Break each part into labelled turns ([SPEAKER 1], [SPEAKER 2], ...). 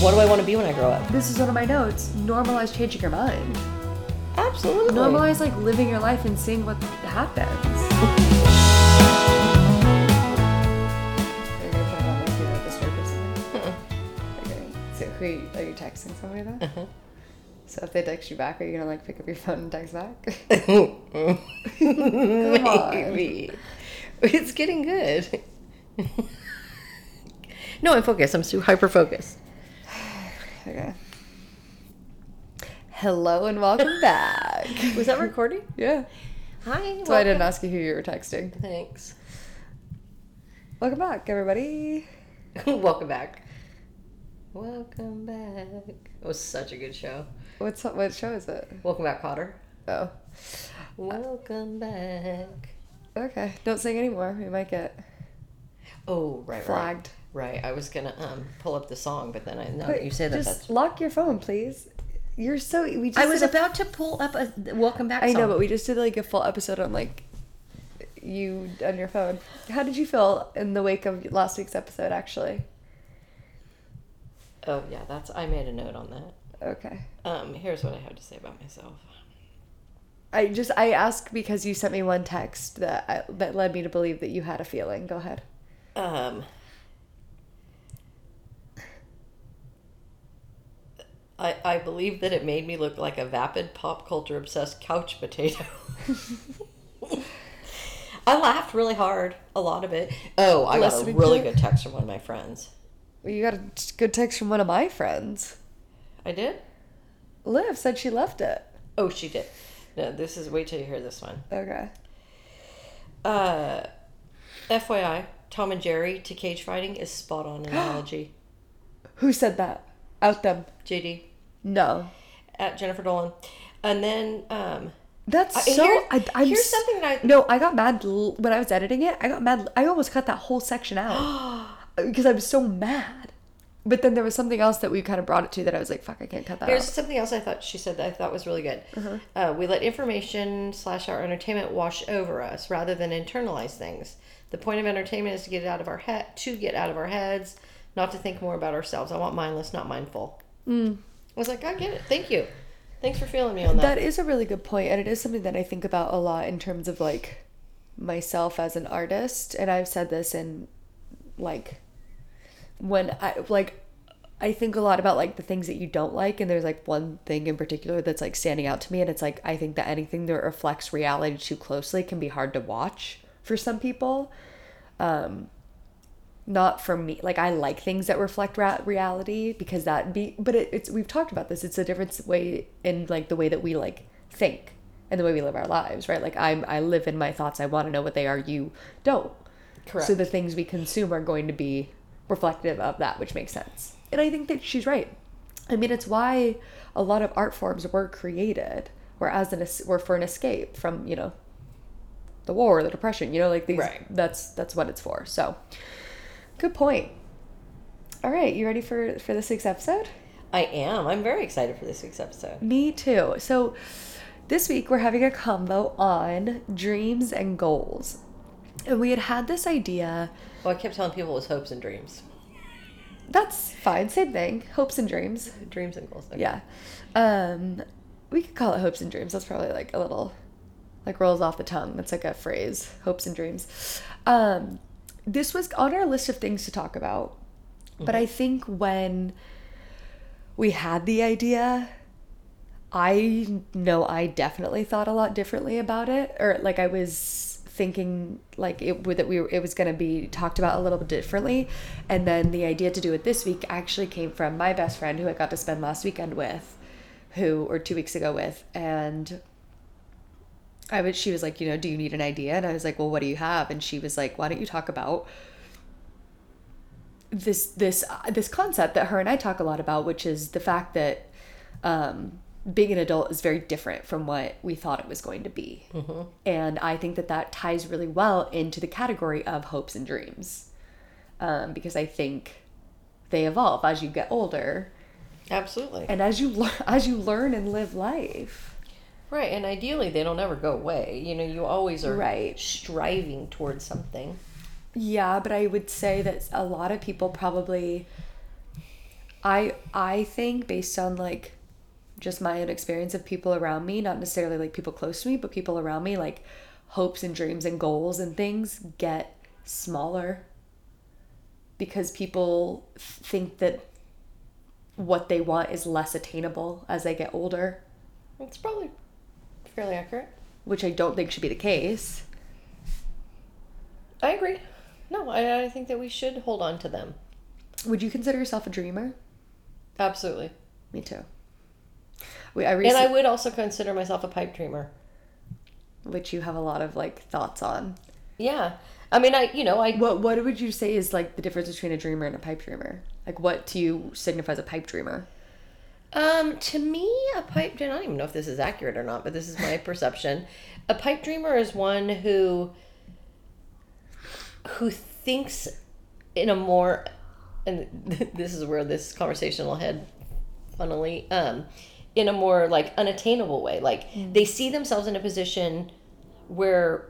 [SPEAKER 1] what do I want to be when I grow up?
[SPEAKER 2] This is one of my notes. Normalize changing your mind.
[SPEAKER 1] Absolutely.
[SPEAKER 2] Normalize like living your life and seeing what happens. Are you gonna put it on like do not disturb or something? Okay. So who are you, are you texting somebody though?
[SPEAKER 1] Uh-huh.
[SPEAKER 2] So if they text you back, are you gonna like pick up your phone and text back?
[SPEAKER 1] Maybe. It's getting good. no, I'm focused. I'm so hyper focused.
[SPEAKER 2] Okay. Hello and welcome back.
[SPEAKER 1] Was that recording?
[SPEAKER 2] yeah.
[SPEAKER 1] Hi.
[SPEAKER 2] So I didn't ask you who you were texting.
[SPEAKER 1] Thanks.
[SPEAKER 2] Welcome back, everybody.
[SPEAKER 1] Welcome back. Welcome back. It was such a good show.
[SPEAKER 2] What's what show is it?
[SPEAKER 1] Welcome back, Kotter.
[SPEAKER 2] Oh.
[SPEAKER 1] Welcome back.
[SPEAKER 2] Okay. Don't sing anymore. We might get
[SPEAKER 1] Oh, right,
[SPEAKER 2] flagged.
[SPEAKER 1] Right. Right. I was gonna um pull up the song, but then I know
[SPEAKER 2] But
[SPEAKER 1] that you say that.
[SPEAKER 2] just
[SPEAKER 1] That's.
[SPEAKER 2] lock your phone, please. You're so we just.
[SPEAKER 1] I was
[SPEAKER 2] a-
[SPEAKER 1] about to pull up a Welcome Back.
[SPEAKER 2] I know, but we just did like a full episode on like you on your phone. How did you feel in the wake of last week's episode? Actually,
[SPEAKER 1] Oh yeah, that's. I made a note on that.
[SPEAKER 2] okay.
[SPEAKER 1] Um, here's what I have to say about myself.
[SPEAKER 2] I just I ask because you sent me one text that I, that led me to believe that you had a feeling. Go ahead.
[SPEAKER 1] Um, I I believe that it made me look like a vapid pop culture obsessed couch potato. I laughed really hard, a lot of it. Oh, I got a really good text from one of my friends.
[SPEAKER 2] You got a good text from one of my friends.
[SPEAKER 1] I did.
[SPEAKER 2] Liv said she left it.
[SPEAKER 1] Oh, she did. No, this is. Wait till you hear this one.
[SPEAKER 2] Okay.
[SPEAKER 1] Uh, FYI, Tom and Jerry to cage fighting is spot on analogy.
[SPEAKER 2] Who said that? Out them.
[SPEAKER 1] JD
[SPEAKER 2] No.
[SPEAKER 1] at Jennifer Dolan, and then um,
[SPEAKER 2] That's
[SPEAKER 1] Uh,
[SPEAKER 2] so.
[SPEAKER 1] here-
[SPEAKER 2] I, I'm
[SPEAKER 1] here's something that I-
[SPEAKER 2] No, I got mad l- when I was editing it. I got mad. I almost cut that whole section out because I was so mad. But then there was something else that we kind of brought it to that I was like, "Fuck, I can't cut that
[SPEAKER 1] Here's
[SPEAKER 2] out."
[SPEAKER 1] something else I thought she said that I thought was really good.
[SPEAKER 2] Uh-huh.
[SPEAKER 1] Uh, we let information slash our entertainment wash over us rather than internalize things. The point of entertainment is to get it out of our head, to get out of our heads, not to think more about ourselves. I want mindless, not mindful.
[SPEAKER 2] Mm.
[SPEAKER 1] Was like, I get it. Thank you. Thanks for feeling me on that.
[SPEAKER 2] That is a really good point, and it is something that I think about a lot in terms of like myself as an artist. And I've said this in like when I like I think a lot about like the things that you don't like, and there's like one thing in particular that's like standing out to me, and it's like I think that anything that reflects reality too closely can be hard to watch for some people. Um, not for me. Like I like things that reflect ra- reality because that be, but it, it's we've talked about this. It's a different way in like the way that we like think and the way we live our lives, right? Like I'm I live in my thoughts. I want to know what they are. You don't.
[SPEAKER 1] Correct.
[SPEAKER 2] So the things we consume are going to be reflective of that, which makes sense. And I think that she's right. I mean, it's why a lot of art forms were created, were as an were for an escape from you know the war, the depression. You know, like these.
[SPEAKER 1] Right.
[SPEAKER 2] That's that's what it's for. So, good point. All right, you ready for for this week's episode?
[SPEAKER 1] I am. I'm very excited for this week's episode.
[SPEAKER 2] Me too. So, this week we're having a combo on dreams and goals, and we had had this idea.
[SPEAKER 1] Well, I kept telling people it was hopes and dreams.
[SPEAKER 2] That's fine. Same thing. Hopes and dreams.
[SPEAKER 1] Dreams and goals. Okay.
[SPEAKER 2] Yeah. Um, we could call it hopes and dreams. That's probably like a little, like rolls off the tongue. That's like a phrase. Hopes and dreams. Um, this was on our list of things to talk about, but I mm-hmm. think when we had the idea, I know I definitely thought a lot differently about it, or like I was thinking like it would that we were, it was going to be talked about a little bit differently, and then the idea to do it this week actually came from my best friend who I got to spend last weekend with, who or two weeks ago with, and I was she was like, you know, do you need an idea? And I was like, well, what do you have? And she was like, why don't you talk about this this uh, this concept that her and I talk a lot about, which is the fact that um, being an adult is very different from what we thought it was going to be, and I think that that ties really well into the category of hopes and dreams, um, because I think they evolve as you get older
[SPEAKER 1] Absolutely.
[SPEAKER 2] and as you learn as you learn and live life.
[SPEAKER 1] Right, and ideally they don't ever go away. You know, you always are
[SPEAKER 2] Right.
[SPEAKER 1] striving towards something.
[SPEAKER 2] Yeah, but I would say that a lot of people probably I I think based on like just my own experience of people around me, not necessarily like people close to me, but people around me, like hopes and dreams and goals and things get smaller because people think that what they want is less attainable as they get older,
[SPEAKER 1] It's probably fairly accurate.
[SPEAKER 2] which I don't think should be the case.
[SPEAKER 1] I agree. No, I, I think that we should hold on to them.
[SPEAKER 2] Would you consider yourself a dreamer?
[SPEAKER 1] Absolutely.
[SPEAKER 2] Me too. We, I
[SPEAKER 1] And I would also consider myself a pipe dreamer.
[SPEAKER 2] which you have a lot of like thoughts on.
[SPEAKER 1] Yeah. I mean, I, you know, I,
[SPEAKER 2] What what would you say is like the difference between a dreamer and a pipe dreamer? Like what to you signifies a pipe dreamer?
[SPEAKER 1] Um, to me, a pipe dreamer, I don't even know if this is accurate or not, but this is my perception. A pipe dreamer is one who, who thinks in a more, and this is where this conversation will head, funnily, um, in a more like unattainable way. Like they see themselves in a position where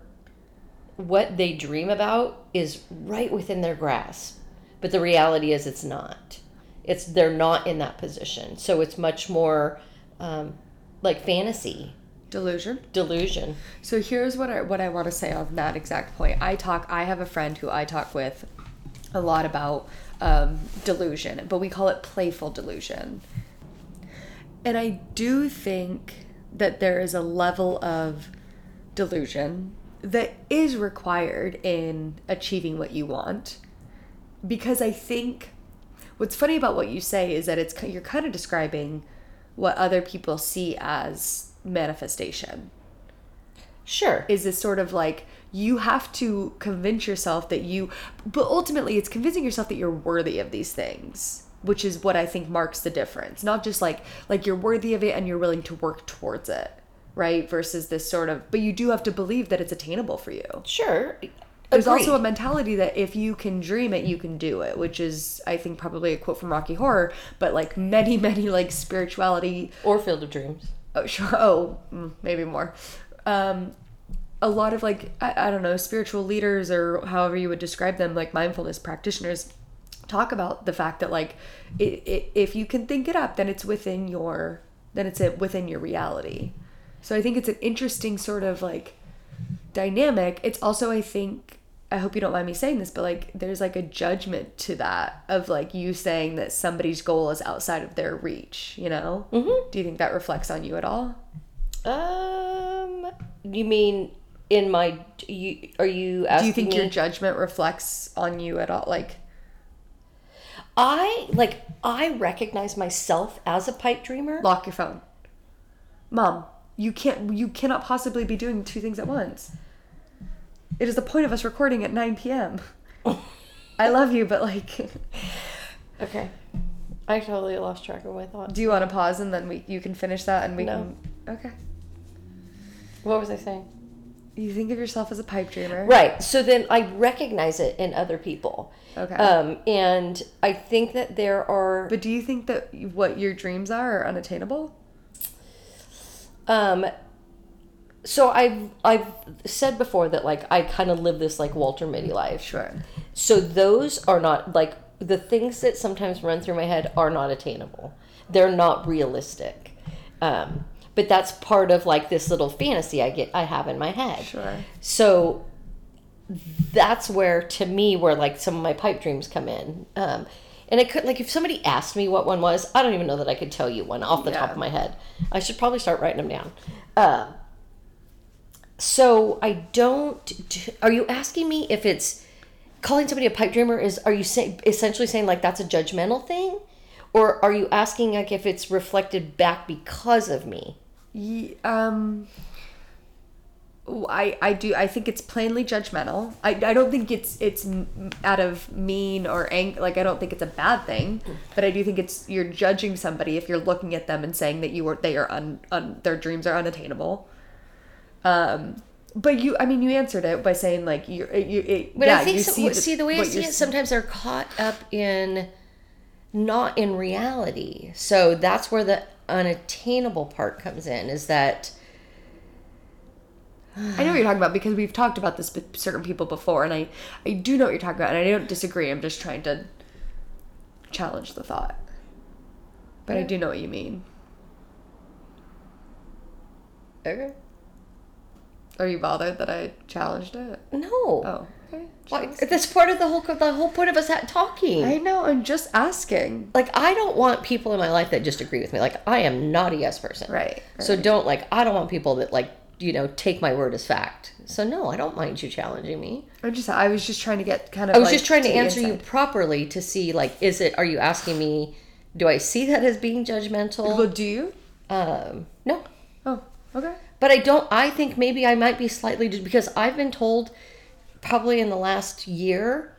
[SPEAKER 1] what they dream about is right within their grasp but the reality is it's not it's they're not in that position so it's much more um, like fantasy
[SPEAKER 2] Delusion.
[SPEAKER 1] delusion
[SPEAKER 2] So here's what I what I want to say on that exact point. I talk. I have a friend who I talk with a lot about um, delusion, but we call it playful delusion. And I do think that there is a level of delusion that is required in achieving what you want, because I think what's funny about what you say is that it's you're kind of describing what other people see as manifestation.
[SPEAKER 1] Sure.
[SPEAKER 2] Is this sort of like you have to convince yourself that you but ultimately it's convincing yourself that you're worthy of these things which is what i think marks the difference. Not just like like you're worthy of it and you're willing to work towards it right? Versus this sort of but you do have to believe that it's attainable for you.
[SPEAKER 1] Sure
[SPEAKER 2] there's
[SPEAKER 1] Agreed.
[SPEAKER 2] also a mentality that if you can dream it you can do it which is i think probably a quote from rocky horror but like many many like spirituality
[SPEAKER 1] or field of dreams.
[SPEAKER 2] Oh sure. Oh mm, maybe more. Um a lot of like I, I don't know spiritual leaders or however you would describe them like mindfulness practitioners talk about the fact that like it, it, if you can think it up then it's within your then it's it within your reality. So i think it's an interesting sort of like dynamic. It's also i think i hope you don't mind me saying this but like there's like a judgment to that of like you saying that somebody's goal is outside of their reach you know?
[SPEAKER 1] Mhm.
[SPEAKER 2] do you think that reflects on you at all?
[SPEAKER 1] Um you mean in my you are you asking
[SPEAKER 2] do you think
[SPEAKER 1] me,
[SPEAKER 2] your judgment reflects on you at all? Like
[SPEAKER 1] i like i recognize myself as a pipe dreamer.
[SPEAKER 2] Lock your phone. Mom you can't you cannot possibly be doing two things at once it is the point of us recording at 9 p.m i love you but like
[SPEAKER 1] okay i totally lost track of my thought
[SPEAKER 2] do you want to pause and then we you can finish that and we
[SPEAKER 1] No.
[SPEAKER 2] can okay
[SPEAKER 1] what was i saying
[SPEAKER 2] you think of yourself as a pipe dreamer
[SPEAKER 1] Right. So then I recognize it in other people.
[SPEAKER 2] Okay.
[SPEAKER 1] Um, and I think that there are.
[SPEAKER 2] but do you think that what your dreams are are unattainable
[SPEAKER 1] Um, so I've I've said before that like I kind of live this like Walter Mitty life.
[SPEAKER 2] sure
[SPEAKER 1] So those are not like the things that sometimes run through my head are not attainable. They're not realistic. Um, but that's part of like this little fantasy I get I have in my head.
[SPEAKER 2] sure
[SPEAKER 1] So that's where to me where like some of my pipe dreams come in. Um, and it could like if somebody asked me what one was, I don't even know that I could tell you one off the top of my head. I should probably start writing them down. Uh, so I don't. Are you asking me if it's calling somebody a pipe dreamer? Is are you say, essentially saying like that's a judgmental thing, or are you asking like if it's reflected back because of me?
[SPEAKER 2] Ye- um I, I do I think it's plainly judgmental. I, I don't think it's it's out of mean or ang- like I don't think it's a bad thing, but I do think it's you're judging somebody if you're looking at them and saying that you were they are un, un their dreams are unattainable. Um, but you I mean you answered it by saying like you you it,
[SPEAKER 1] But
[SPEAKER 2] yeah,
[SPEAKER 1] I think
[SPEAKER 2] you
[SPEAKER 1] so,
[SPEAKER 2] see
[SPEAKER 1] see,
[SPEAKER 2] the-
[SPEAKER 1] the way I see it, sometimes they're caught up in not in reality. So that's where the unattainable part comes in. Is that
[SPEAKER 2] I know what you're talking about because we've talked about this with certain people before, and I I do know what you're talking about, and I don't disagree. I'm just trying to challenge the thought. but I do know what you mean.
[SPEAKER 1] Okay.
[SPEAKER 2] Are you bothered that I challenged it?
[SPEAKER 1] No.
[SPEAKER 2] Oh, okay.
[SPEAKER 1] Like, that's part of the whole the whole point of us talking.
[SPEAKER 2] I know. I'm just asking.
[SPEAKER 1] like I don't want people in my life that just agree with me. Like I am not a yes person.
[SPEAKER 2] Right.
[SPEAKER 1] So don't like I don't want people that like you know take my word as fact. So no, I don't mind you challenging me.
[SPEAKER 2] I'm just. I was just trying to get kind of.
[SPEAKER 1] I was
[SPEAKER 2] like,
[SPEAKER 1] just trying to
[SPEAKER 2] the
[SPEAKER 1] answer you properly to see like is it are you asking me do I see that as being judgmental?
[SPEAKER 2] Well, do you?
[SPEAKER 1] Um no.
[SPEAKER 2] Oh, okay.
[SPEAKER 1] But I don't I think maybe I might be slightly because I've been told probably in the last year,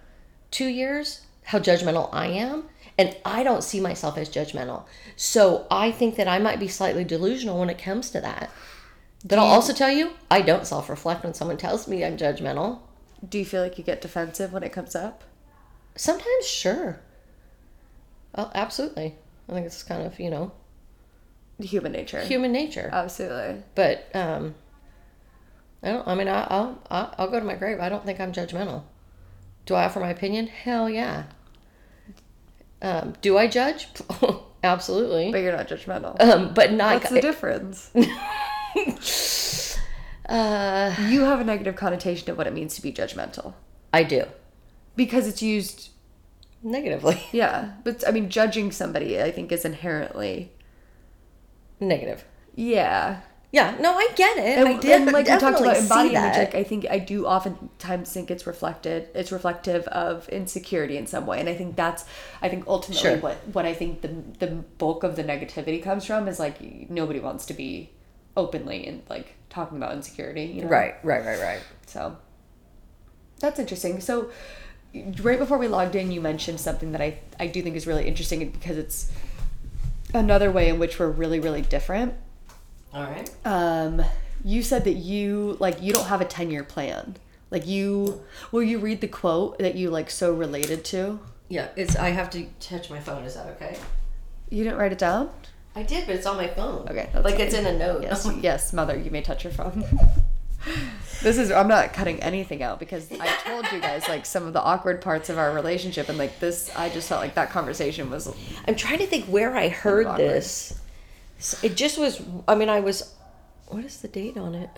[SPEAKER 1] 2 years how judgmental I am and I don't see myself as judgmental. So I think that I might be slightly delusional when it comes to that. But I'll also tell you, I don't self-reflect when someone tells me I'm judgmental.
[SPEAKER 2] Do you feel like you get defensive when it comes up?
[SPEAKER 1] Sometimes, sure. Oh, absolutely. I think it's kind of, you know,
[SPEAKER 2] Human nature.
[SPEAKER 1] human nature.
[SPEAKER 2] Absolutely.
[SPEAKER 1] But um, I don't. I mean, I, I'll I'll I'll go to my grave. I don't think I'm judgmental. Do I offer my opinion? Hell yeah. Um, do I judge? Absolutely.
[SPEAKER 2] But you're not judgmental.
[SPEAKER 1] Um, but not.
[SPEAKER 2] What's the difference?
[SPEAKER 1] uh,
[SPEAKER 2] you have a negative connotation of what it means to be judgmental
[SPEAKER 1] I do
[SPEAKER 2] because it's used.
[SPEAKER 1] negatively.
[SPEAKER 2] Yeah, but I mean, judging somebody, I think, is inherently.
[SPEAKER 1] Negative.
[SPEAKER 2] Yeah,
[SPEAKER 1] Yeah. No, I get it.
[SPEAKER 2] and,
[SPEAKER 1] I did.
[SPEAKER 2] and like we talked about embodied image, like I think I do oftentimes think it's reflected. It's reflective of insecurity in some way, and I think that's. I think ultimately
[SPEAKER 1] Sure.
[SPEAKER 2] what what I think the the bulk of the negativity comes from is like nobody wants to be openly and like talking about insecurity. You know?
[SPEAKER 1] Right. Right. Right. Right.
[SPEAKER 2] So that's interesting. So right before we logged in, you mentioned something that I I do think is really interesting because it's another way in which we're really really different.
[SPEAKER 1] All right.
[SPEAKER 2] Um, you said that you like you don't have a ten year plan. Like you, will you read the quote that you like so related to?
[SPEAKER 1] Yeah. It's. I have to touch my phone. Is that okay?
[SPEAKER 2] You didn't write it down.
[SPEAKER 1] I did, but it's on my phone.
[SPEAKER 2] Okay,
[SPEAKER 1] Like it's in a note.
[SPEAKER 2] Yes, yes, mother, you may touch your phone. this is I'm not cutting anything out because I told you guys like some of the awkward parts of our relationship and like this I just felt like that conversation was
[SPEAKER 1] I'm trying to think where I heard
[SPEAKER 2] Awkward.
[SPEAKER 1] this. It just was. I mean, I was. What is the date on it?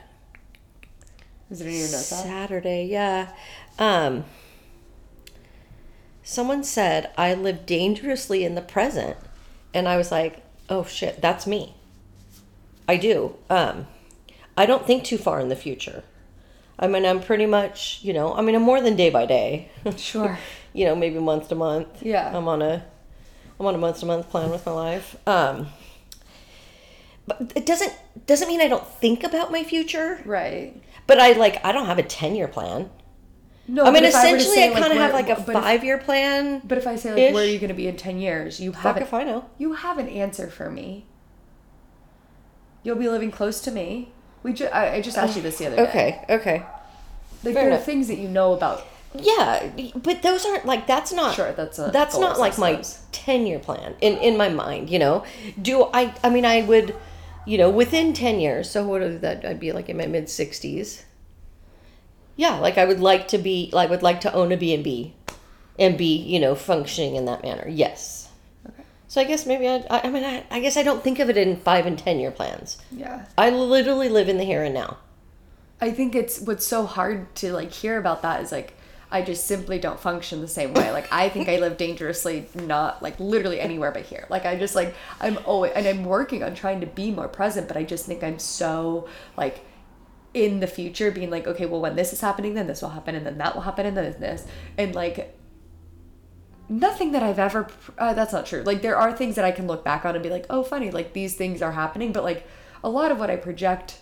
[SPEAKER 2] is it in your notes?
[SPEAKER 1] Saturday. Yeah. Um. Someone said I live dangerously in the present, and I was like, "Oh shit, that's me." I do. Um, I don't think too far in the future. I mean, I'm pretty much, you know, I mean, I'm more than day by day.
[SPEAKER 2] Sure.
[SPEAKER 1] you know, maybe month to month.
[SPEAKER 2] Yeah.
[SPEAKER 1] I'm on a I'm on a month to month plan with my life. Um but it doesn't doesn't mean I don't think about my future,
[SPEAKER 2] Right.
[SPEAKER 1] but I like I don't have a 10-year plan.
[SPEAKER 2] No,
[SPEAKER 1] I mean
[SPEAKER 2] but if were to
[SPEAKER 1] essentially
[SPEAKER 2] say,
[SPEAKER 1] I kind of
[SPEAKER 2] where-
[SPEAKER 1] have like a
[SPEAKER 2] but if-
[SPEAKER 1] 5-year plan.
[SPEAKER 2] But if I say like where are you going to be in 10 years, you haven't
[SPEAKER 1] if I know.
[SPEAKER 2] you have an answer for me. You'll be living close to me. We ju- I, I just asked you this the other day.
[SPEAKER 1] Okay, okay.
[SPEAKER 2] Like
[SPEAKER 1] Fair
[SPEAKER 2] there are things that you know about.
[SPEAKER 1] Yeah, but those aren't like that's not
[SPEAKER 2] Sure, that's a
[SPEAKER 1] that's not like my. 10 year plan in in my mind you know do i i mean i would you know within 10 years so what is that i'd be like in my mid 60s yeah like i would like to be like would like to own a b&b and be you know functioning in that manner yes. So i guess maybe i i, I mean I, I guess i don't think of it in 5 and 10 year plans
[SPEAKER 2] Yeah.
[SPEAKER 1] i literally live in the here and now
[SPEAKER 2] I think it's what's so hard to like hear about that is like I just simply don't function the same way. Like I think I live dangerously not like literally anywhere but here. Like I just like I'm always and I'm working on trying to be more present, but I just think I'm so like in the future being like, okay, well when this is happening, then this will happen and then that will happen and then this and like nothing that I've ever uh, that's not true. Like there are things that I can look back on and be like, "Oh, funny, like these things are happening," but like a lot of what I project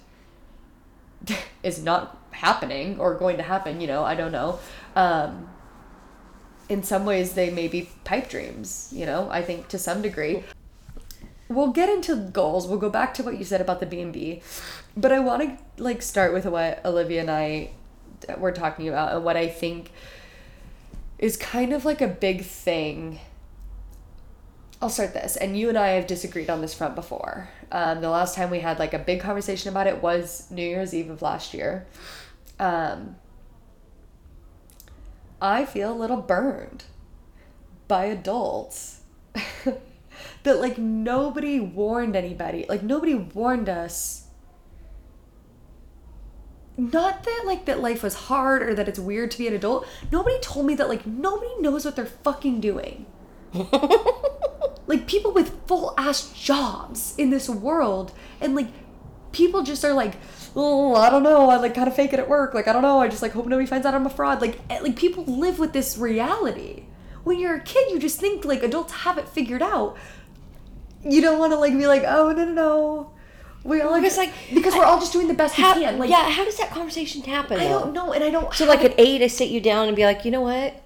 [SPEAKER 2] is not happening or going to happen, you know, I don't know. Um in some ways they may be pipe dreams, you know, I think to some degree. We'll get into goals. We'll go back to what you said about the B&B. But I want to like start with what Olivia and I were talking about and what I think is kind of like a big thing. I'll start this, and you and I have disagreed on this front before. Um, the last time we had like a big conversation about it was New Year's Eve of last year. Um, I feel a little burned by adults that like nobody warned anybody. Like nobody warned us. Not that like that life was hard or that it's weird to be an adult. Nobody told me that like nobody knows what they're fucking doing. like people with full ass jobs in this world and like people just are like oh i don't know i like kind of fake it at work like i don't know i just like hope nobody finds out i'm a fraud like eh, like people live with this reality when you're a kid you just think like adults have it figured out you don't want to like be like oh no no no we all
[SPEAKER 1] just like,
[SPEAKER 2] because we're all just doing the best
[SPEAKER 1] How-
[SPEAKER 2] we can like
[SPEAKER 1] yeah, how does that conversation happen?
[SPEAKER 2] i
[SPEAKER 1] though?
[SPEAKER 2] don't know and i don't
[SPEAKER 1] So like
[SPEAKER 2] it-
[SPEAKER 1] at eight, I sit you down and be like, you know what?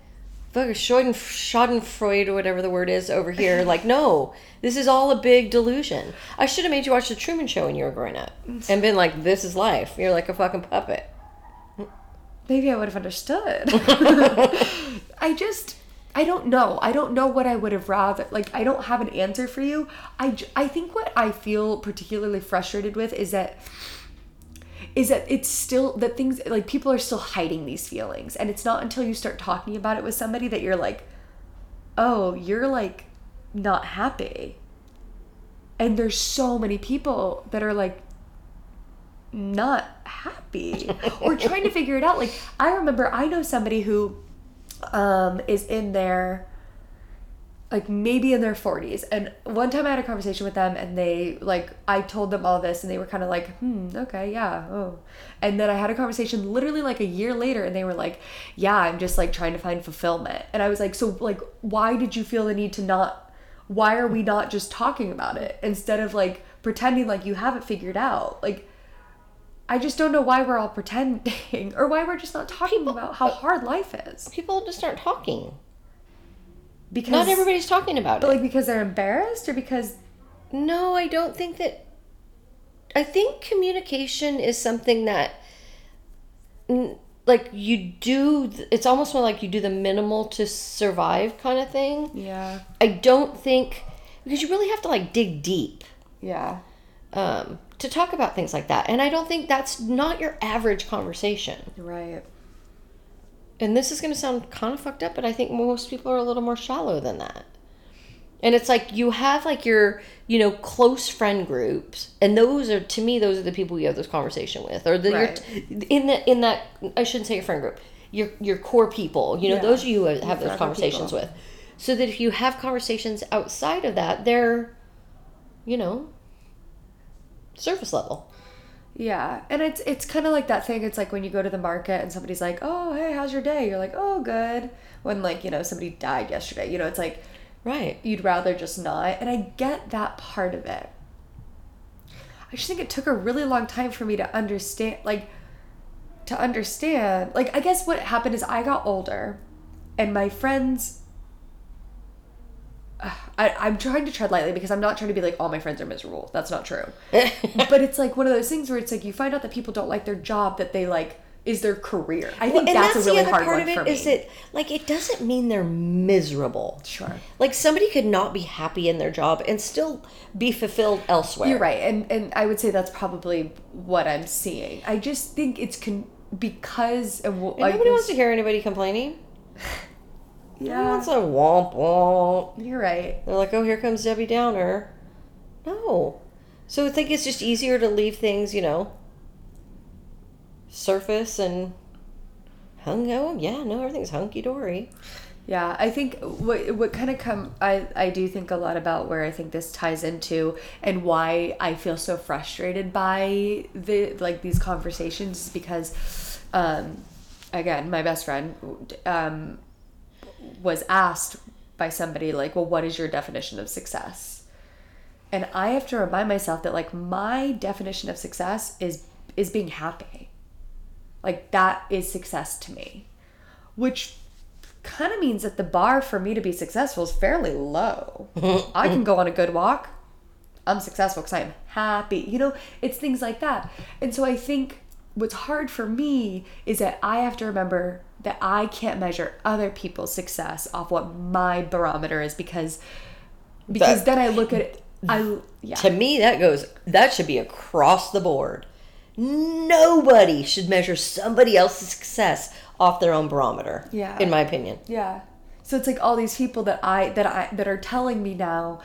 [SPEAKER 1] Fuck Schaden, Schadenfreude or whatever the word is over here. Like, no, this is all a big delusion. I should have made you watch the Truman Show when you were growing up and been like, this is life. You're like a fucking puppet.
[SPEAKER 2] maybe I would have understood. I just, I don't know. I don't know what I would have rather. Like, I don't have an answer for you. I, I think what I feel particularly frustrated with is that, is that it's still that things like people are still hiding these feelings, and it's not until you start talking about it with somebody that you're like, oh, you're like not happy. And there's so many people that are like, not happy or trying to figure it out. Like I remember I know somebody who um is in their like maybe in their 40s and one time I had a conversation with them and they like I told them all this and they were kind of like hmm okay yeah oh. And then I had a conversation literally like a year later and they were like yeah I'm just like trying to find fulfillment. And I was like so like why did you feel the need to not why are we not just talking about it instead of like pretending like you have it figured out? Like I just don't know why we're all pretending or why we're just not talking about how hard life is.
[SPEAKER 1] People just aren't talking.
[SPEAKER 2] Because
[SPEAKER 1] Not everybody's talking about
[SPEAKER 2] but
[SPEAKER 1] it.
[SPEAKER 2] like because they're embarrassed or because
[SPEAKER 1] No, I don't think that. I think communication is something that, like, you do. It's almost more like you do the minimal to survive kind of thing.
[SPEAKER 2] yeah,
[SPEAKER 1] I don't think because you really have to like dig deep
[SPEAKER 2] yeah,
[SPEAKER 1] um, to talk about things like that, and I don't think that's not your average conversation.
[SPEAKER 2] right.
[SPEAKER 1] And this is going to sound kind of fucked up, but I think most people are a little more shallow than that. And it's like you have like your, you know, close friend groups, and those are to me those are the people you have this conversation with, or the
[SPEAKER 2] Right.
[SPEAKER 1] in the in that I shouldn't say your friend group, your your core people. You know,
[SPEAKER 2] Yeah.
[SPEAKER 1] those are you have those conversations
[SPEAKER 2] people.
[SPEAKER 1] with, so that if you have conversations outside of that, they're, you know, surface level.
[SPEAKER 2] Yeah, and it's it's kind of like that thing. It's like when you go to the market and somebody's like, "Oh, hey, how's your day?" You're like, "Oh, good." When like you know somebody died yesterday, you know, it's like
[SPEAKER 1] Right.
[SPEAKER 2] you'd rather just not. And I get that part of it. I just think it took a really long time for me to understand, like, to understand. Like, I guess what happened is I got older, and my friends. I, I'm trying to tread lightly because I'm not trying to be like all my friends are miserable. That's not true. but it's like one of those things where it's like you find out that people don't like their job that they like is their career. I think
[SPEAKER 1] and
[SPEAKER 2] that's, a really
[SPEAKER 1] the other
[SPEAKER 2] hard
[SPEAKER 1] part
[SPEAKER 2] one
[SPEAKER 1] of
[SPEAKER 2] for
[SPEAKER 1] it
[SPEAKER 2] me.
[SPEAKER 1] is that like it doesn't mean they're miserable.
[SPEAKER 2] sure.
[SPEAKER 1] Like somebody could not be happy in their job and still be fulfilled elsewhere.
[SPEAKER 2] You're right, and and I would say that's probably what I'm seeing. I just think it's con- because well,
[SPEAKER 1] nobody wants to hear anybody complaining. No
[SPEAKER 2] Yeah,
[SPEAKER 1] one's a womp womp.
[SPEAKER 2] you're right.
[SPEAKER 1] They're like, oh, here comes Debbie Downer. No. So I think it's just easier to leave things, you know, surface and hung. Oh, yeah, no, everything's hunky dory.
[SPEAKER 2] Yeah, I think what what kind of come I I do think a lot about where I think this ties into and why I feel so frustrated by the like these conversations is because um again, my best friend um was asked by somebody like, "Well, what is your definition of success?" And I have to remind myself that like my definition of success is is being happy. Like that is success to me. Which kind of means that the bar for me to be successful is fairly low. I can go on a good walk. I'm successful because I am happy. You know, it's things like that. And so I think what's hard for me is that I have to remember that I can't measure other people's success off what my barometer is because because
[SPEAKER 1] That-
[SPEAKER 2] then I look at it I yeah.
[SPEAKER 1] To me, that goes, that should be across the board. Nobody should measure somebody else's success off their own barometer.
[SPEAKER 2] Yeah.
[SPEAKER 1] In my opinion.
[SPEAKER 2] Yeah. So it's like all these people that I that I that are telling me now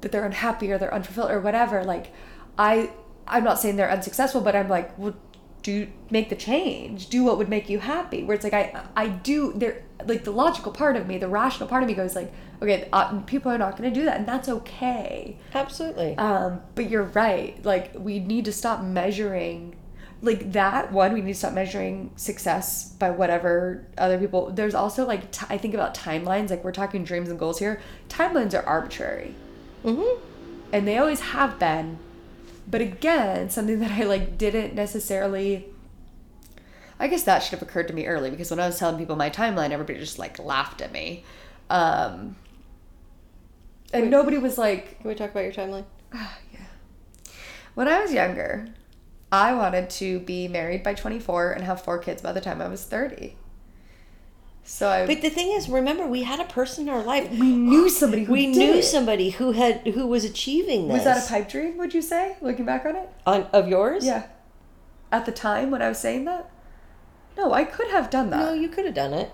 [SPEAKER 2] that they're unhappy or they're unfulfilled or whatever, like I I'm not saying they're unsuccessful, but I'm like, well, do make the change. Do what would make you happy. Where it's like I I do there like the logical part of me, the rational part of me goes like, okay, uh, people are not going to do that, and that's okay.
[SPEAKER 1] Absolutely.
[SPEAKER 2] Um, but you're right. Like we need to stop measuring like that one we need to stop measuring success by whatever other people there's also like t- I think about timelines like we're talking dreams and goals here timelines are arbitrary
[SPEAKER 1] mm-hmm.
[SPEAKER 2] and they always have been but again something that i like didn't necessarily i guess that should have occurred to me early because when i was telling people my timeline everybody just like laughed at me um and
[SPEAKER 1] Wait.
[SPEAKER 2] nobody was like
[SPEAKER 1] Can we talk about your timeline? Yeah.
[SPEAKER 2] When i was younger i wanted to be married by 24 and have four kids by the time i was 30 so i
[SPEAKER 1] But the thing is, remember, we had a person in our life.
[SPEAKER 2] we knew somebody who
[SPEAKER 1] we knew
[SPEAKER 2] it.
[SPEAKER 1] somebody who had who was achieving this.
[SPEAKER 2] was that a pipe dream would you say looking back on it
[SPEAKER 1] On, of yours?
[SPEAKER 2] yeah at the time when i was saying that no i could have done that
[SPEAKER 1] No, you could have done it.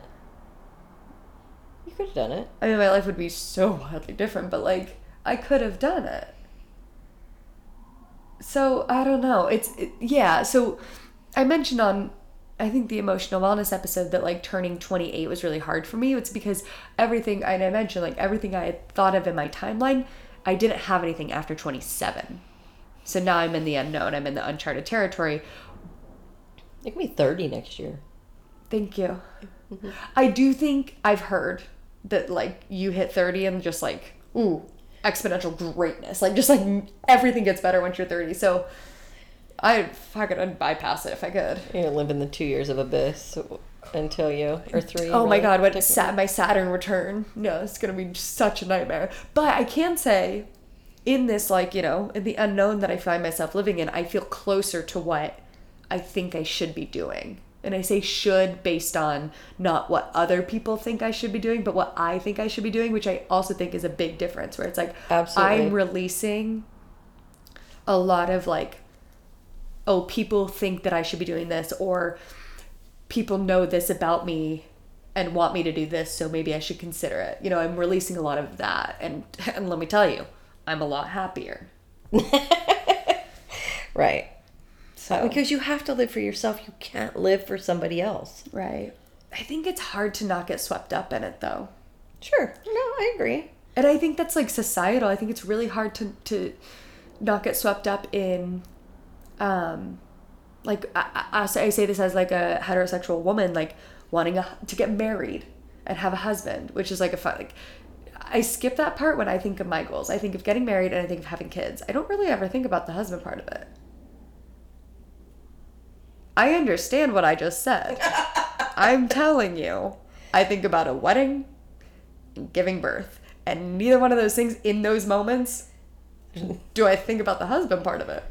[SPEAKER 1] You could have done it.
[SPEAKER 2] I mean, my life would be so wildly different, but like, I could have done it. So, I don't know. It's, it, yeah. So, I mentioned on, I think the emotional wellness episode that like turning 28 was really hard for me. It's because everything, and I mentioned like everything I had thought of in my timeline, I didn't have anything after 27. So now I'm in the unknown, I'm in the uncharted territory.
[SPEAKER 1] It can be thirty next year.
[SPEAKER 2] Thank you. Mm-hmm. I do think I've heard that like you hit 30 and just like ooh exponential greatness like just like everything gets better once you're 30 so I fucking I'd bypass it if I could.
[SPEAKER 1] You're living the two years of abyss until you or three.
[SPEAKER 2] Oh my god, what sat my Saturn return. No, it's gonna be such a nightmare. But I can say, in this like you know, in the unknown that I find myself living in, I feel closer to what I think I should be doing. And I say should based on not what other people think I should be doing, but what I think I should be doing, which I also think is a big difference. Where it's like
[SPEAKER 1] Absolutely.
[SPEAKER 2] I'm releasing a lot of like, oh, people think that I should be doing this, or people know this about me and want me to do this, so maybe I should consider it. You know, I'm releasing a lot of that, and and let me tell you, I'm a lot happier.
[SPEAKER 1] Right.
[SPEAKER 2] So
[SPEAKER 1] Because you have to live for yourself. You can't live for somebody else.
[SPEAKER 2] right, I think it's hard to not get swept up in it though,
[SPEAKER 1] Sure. No, I agree.
[SPEAKER 2] and I think that's like societal. I think it's really hard to to not get swept up in, um, like I, I, I say this as like a heterosexual woman, like wanting a, to get married and have a husband, which is like a fun like. I skip that part when I think of my goals. I think of getting married and I think of having kids. I don't really ever think about the husband part of it. I understand what I just said. I'm telling you. I think about a wedding and giving birth. And neither one of those things in those moments do I think about the husband part of it.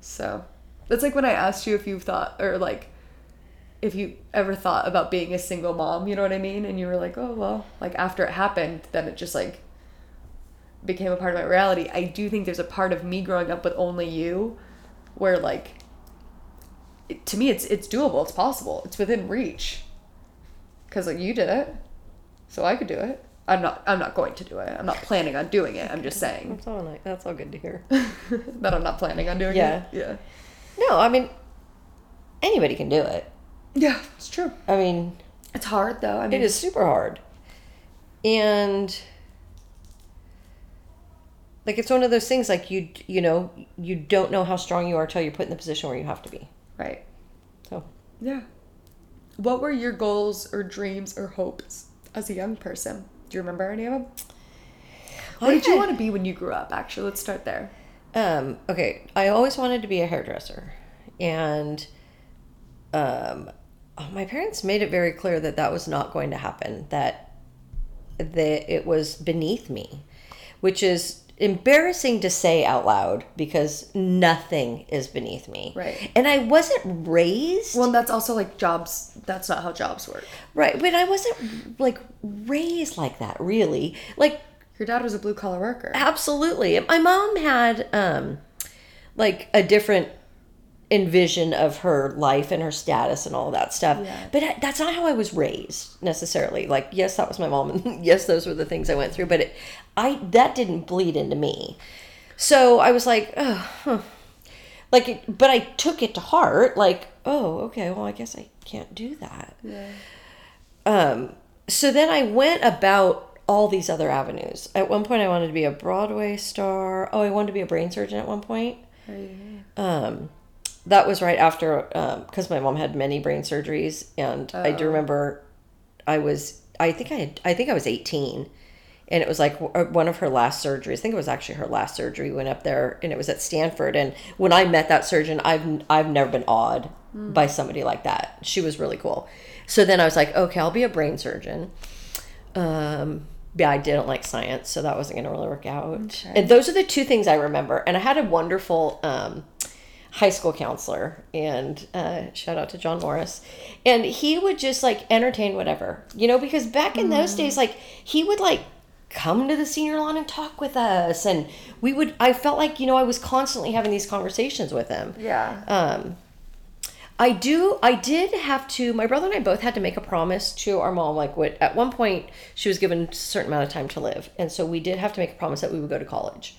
[SPEAKER 2] So that's like when I asked you if you've thought, or like, if you ever thought about being a single mom, you know what I mean? And you were like, oh, well, like after it happened, then it just like became a part of my reality. I do think there's a part of me growing up with only you where like, to me, it's it's doable, it's possible, it's within reach. Cause like you did it, so I could do it. I'm not. I'm not going to do it. I'm not planning on doing it. I'm just saying
[SPEAKER 1] That's all. Nice. That's all good to hear.
[SPEAKER 2] that I'm not planning on doing
[SPEAKER 1] Yeah.
[SPEAKER 2] it. Yeah.
[SPEAKER 1] No, I mean, anybody can do it.
[SPEAKER 2] Yeah, it's true.
[SPEAKER 1] I mean,
[SPEAKER 2] It's hard though. I mean,
[SPEAKER 1] it is super hard, and like it's one of those things. Like you, you know, you don't know how strong you are till you're put in the position where you have to be.
[SPEAKER 2] right.
[SPEAKER 1] So
[SPEAKER 2] Yeah. What were your goals or dreams or hopes as a young person? Do you remember any of them? What did you want to be when you grew up? Actually, let's start there.
[SPEAKER 1] Um, okay, I always wanted to be a hairdresser, and um, my parents made it very clear that that was not going to happen. That that it was beneath me, which is embarrassing to say out loud because nothing is beneath me.
[SPEAKER 2] Right.
[SPEAKER 1] And I wasn't raised
[SPEAKER 2] Well, that's also like jobs. That's not how jobs work.
[SPEAKER 1] right, but I wasn't like raised like that. Really, like
[SPEAKER 2] Your dad was a blue collar worker.
[SPEAKER 1] Absolutely. My mom had um like a different envision of her life and her status and all that stuff.
[SPEAKER 2] Yeah.
[SPEAKER 1] But that's not how I was raised necessarily. Like, yes, that was my mom, and yes, those were the things I went through. But it, I that didn't bleed into me. So I was like, oh, huh. like, it, but I took it to heart. Like, oh, okay, well, I guess I can't do that.
[SPEAKER 2] Yeah.
[SPEAKER 1] Um, so then I went about all these other avenues. At one point, I wanted to be a Broadway star. Oh, I wanted to be a brain surgeon at one point. Yeah. Um, that was right after because my mom had many brain surgeries, and I do
[SPEAKER 2] Oh.
[SPEAKER 1] remember I was I think I had I think I was eighteen, and it was like uh, one of her last surgeries. I think it was actually her last surgery. We went up there, and it was at Stanford. And when I met that surgeon, I've I've never been awed by somebody like that. She was really cool. So then I was like, okay, I'll be a brain surgeon. Um, yeah, I didn't like science, so that wasn't going to really work out.
[SPEAKER 2] Okay.
[SPEAKER 1] And those are the two things I remember. And I had a wonderful um, high school counselor, and uh, shout out to John Morris. And he would just like entertain whatever, you know, because back in those days, like he would like come to the senior lawn and talk with us, and we would. I felt like you know I was constantly having these conversations with him.
[SPEAKER 2] Yeah.
[SPEAKER 1] Um, I do. I did have to. My brother and I both had to make a promise to our mom. Like, what at one point she was given a certain amount of time to live, and so we did have to make a promise that we would go to college.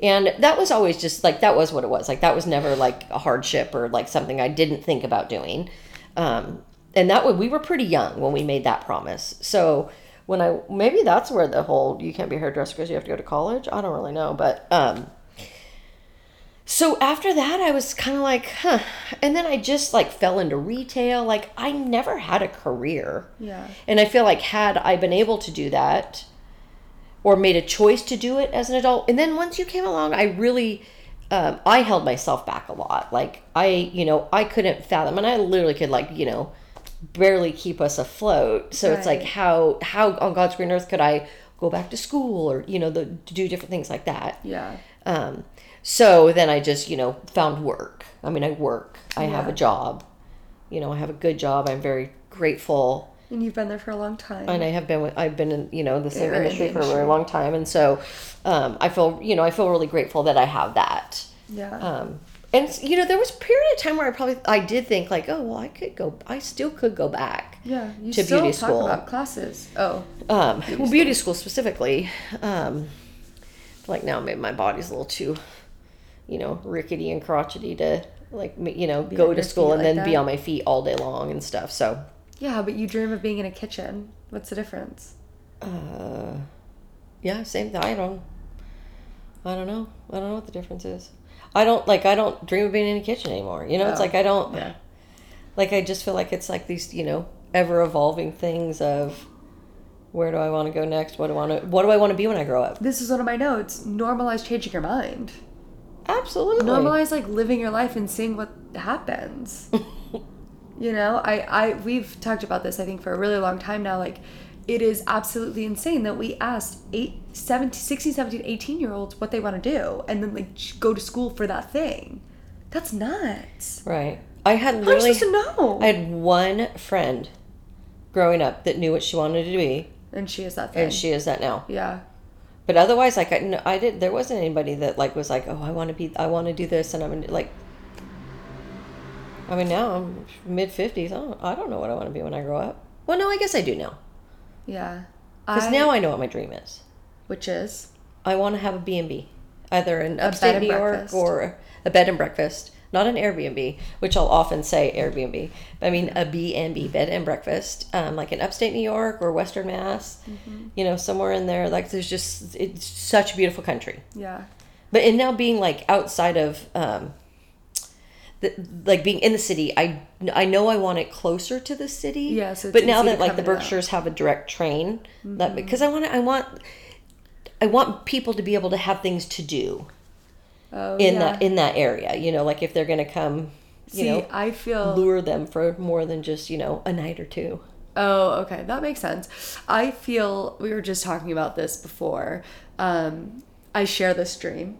[SPEAKER 1] And that was always just like that was what it was. Like that was never like a hardship or like something I didn't think about doing. Um, and that would we were pretty young when we made that promise. So when I maybe that's where the whole you can't be a hairdresser because you have to go to college. I don't really know, but um, so after that, I was kind of like, huh. And then I just like fell into retail. Like I never had a career.
[SPEAKER 2] Yeah.
[SPEAKER 1] And I feel like had I been able to do that or made a choice to do it as an adult, and then once you came along, I really, um, I held myself back a lot. Like I, you know, I couldn't fathom, and I literally could like, you know, barely keep us afloat. So it's like how how on God's green earth could I go back to school or you know the do different things like that.
[SPEAKER 2] Yeah.
[SPEAKER 1] Um, so then I just, you know, found work. I mean, I work. I have a job. You know, I have a good job. I'm very grateful,
[SPEAKER 2] And you've been there for a long time.
[SPEAKER 1] and I have been with. I've been in, you know, the same
[SPEAKER 2] You're
[SPEAKER 1] industry for a very long time, and so um, I feel, you know, I feel really grateful that I have that.
[SPEAKER 2] yeah.
[SPEAKER 1] Um, and you know, there was a period of time where I probably, I did think like, oh, well, I could go. I still could go back.
[SPEAKER 2] yeah. You
[SPEAKER 1] to
[SPEAKER 2] still
[SPEAKER 1] beauty
[SPEAKER 2] talk
[SPEAKER 1] school.
[SPEAKER 2] about classes. Oh.
[SPEAKER 1] Um, well, beauty school specifically. Um, like now, maybe my body's a little too, you know, rickety and crotchety to like, you know,
[SPEAKER 2] on
[SPEAKER 1] go to school and
[SPEAKER 2] like
[SPEAKER 1] then be on my feet all day long and stuff. So,
[SPEAKER 2] Yeah, but you dream of being in a kitchen. What's the difference?
[SPEAKER 1] uh, yeah, same thing. I don't, I don't know. I don't know what the difference is. I don't like. I don't dream of being in a kitchen anymore. You know, it's
[SPEAKER 2] Oh,
[SPEAKER 1] like I don't.
[SPEAKER 2] Yeah.
[SPEAKER 1] Like I just feel like it's like these, you know, ever evolving things of. Where do I want to go next? What do I want to? What do I want to be when I grow up?
[SPEAKER 2] This is one of my notes. Normalize changing your mind.
[SPEAKER 1] Absolutely.
[SPEAKER 2] Normalize like living your life and seeing what happens. you know, I, I we've talked about this I think for a really long time now. Like it is absolutely insane that we asked 8, 17, 16, 17, 18 year olds what they want to do and then like go to school for that thing. That's nuts.
[SPEAKER 1] Right. I had
[SPEAKER 2] How are you
[SPEAKER 1] literally
[SPEAKER 2] to know?
[SPEAKER 1] I had one friend growing up that knew what she wanted to be,
[SPEAKER 2] and she is that thing.
[SPEAKER 1] and she is that now.
[SPEAKER 2] yeah.
[SPEAKER 1] But otherwise, like I, no, I did. There wasn't anybody that like was like, oh, I want to be, I want to do this, and I'm like. I mean, now I'm mid fifties. I don't, I don't know what I want to be when I grow up. Well, no, I guess I do now
[SPEAKER 2] Yeah.
[SPEAKER 1] because now I know what my dream is.
[SPEAKER 2] which is
[SPEAKER 1] I want to have a B and B, either in upstate New York
[SPEAKER 2] breakfast.
[SPEAKER 1] or a bed and breakfast, not an Airbnb, which I'll often say Airbnb. I mean a B and B, bed and breakfast, um, like in upstate New York or Western Mass,
[SPEAKER 2] Mm-hmm.
[SPEAKER 1] you know, somewhere in there. Like there's just it's such a beautiful country.
[SPEAKER 2] yeah.
[SPEAKER 1] But in now being like outside of, um, the, like being in the city, I I know I want it closer to the city.
[SPEAKER 2] Yeah, so
[SPEAKER 1] but now that like the. Berkshires have a direct train,
[SPEAKER 2] Mm-hmm.
[SPEAKER 1] that because I want I want I want people to be able to have things to do
[SPEAKER 2] Oh,
[SPEAKER 1] in
[SPEAKER 2] yeah.
[SPEAKER 1] that in that area. You know, like if they're gonna come, you
[SPEAKER 2] See,
[SPEAKER 1] know,
[SPEAKER 2] I feel
[SPEAKER 1] lure them for more than just you know a night or two.
[SPEAKER 2] Oh, okay, that makes sense. I feel we were just talking about this before. Um, I share this dream,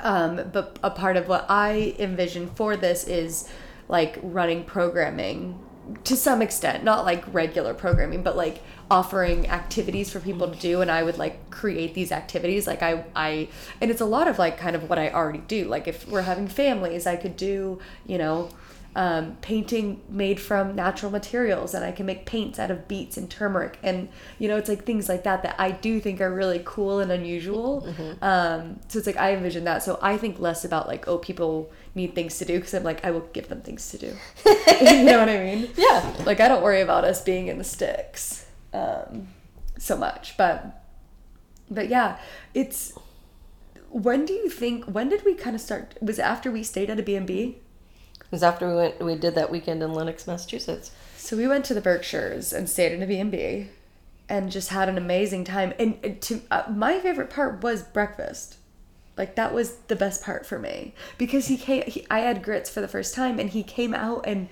[SPEAKER 2] um, but a part of what I envision for this is like running programming to some extent, not like regular programming, but like offering activities for people to do and I would like create these activities like I I and it's a lot of like kind of what I already do. Like if we're having families I could do you know um, painting made from natural materials and I can make paints out of beets and turmeric and you know it's like things like that that I do think are really cool and unusual. Um, so it's like I envision that. So I think less about like oh people need things to do because I'm like I will give them things to do. You know what I mean?
[SPEAKER 1] Yeah.
[SPEAKER 2] like I don't worry about us being in the sticks um, so much, but but yeah, it's. When do you think? When did we kind of start? Was it after we stayed at a B and B?
[SPEAKER 1] It was after we went. We did that weekend in Lenox, Massachusetts.
[SPEAKER 2] So we went to the Berkshires and stayed in a B and B, and just had an amazing time. And and to uh, my favorite part was breakfast. Like that was the best part for me because he came. He, I had grits for the first time, and he came out and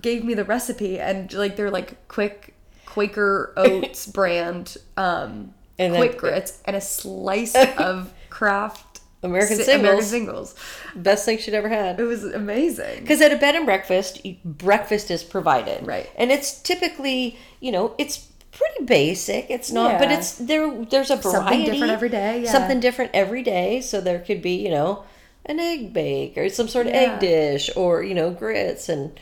[SPEAKER 2] gave me the recipe, and like they're like quick Quaker Oats brand um,
[SPEAKER 1] And then-
[SPEAKER 2] quick grits and a slice of Kraft
[SPEAKER 1] American
[SPEAKER 2] Si-
[SPEAKER 1] singles.
[SPEAKER 2] American singles.
[SPEAKER 1] Best thing she'd ever had.
[SPEAKER 2] It was amazing.
[SPEAKER 1] Because at a bed and breakfast, breakfast is provided,
[SPEAKER 2] Right.
[SPEAKER 1] And it's typically, you know, it's pretty basic. It's not, but it's there. There's a variety, Something
[SPEAKER 2] different every day, yeah.
[SPEAKER 1] Something different every day. So there could be, you know, an egg bake or some sort of
[SPEAKER 2] Yeah.
[SPEAKER 1] egg dish, or you know, grits and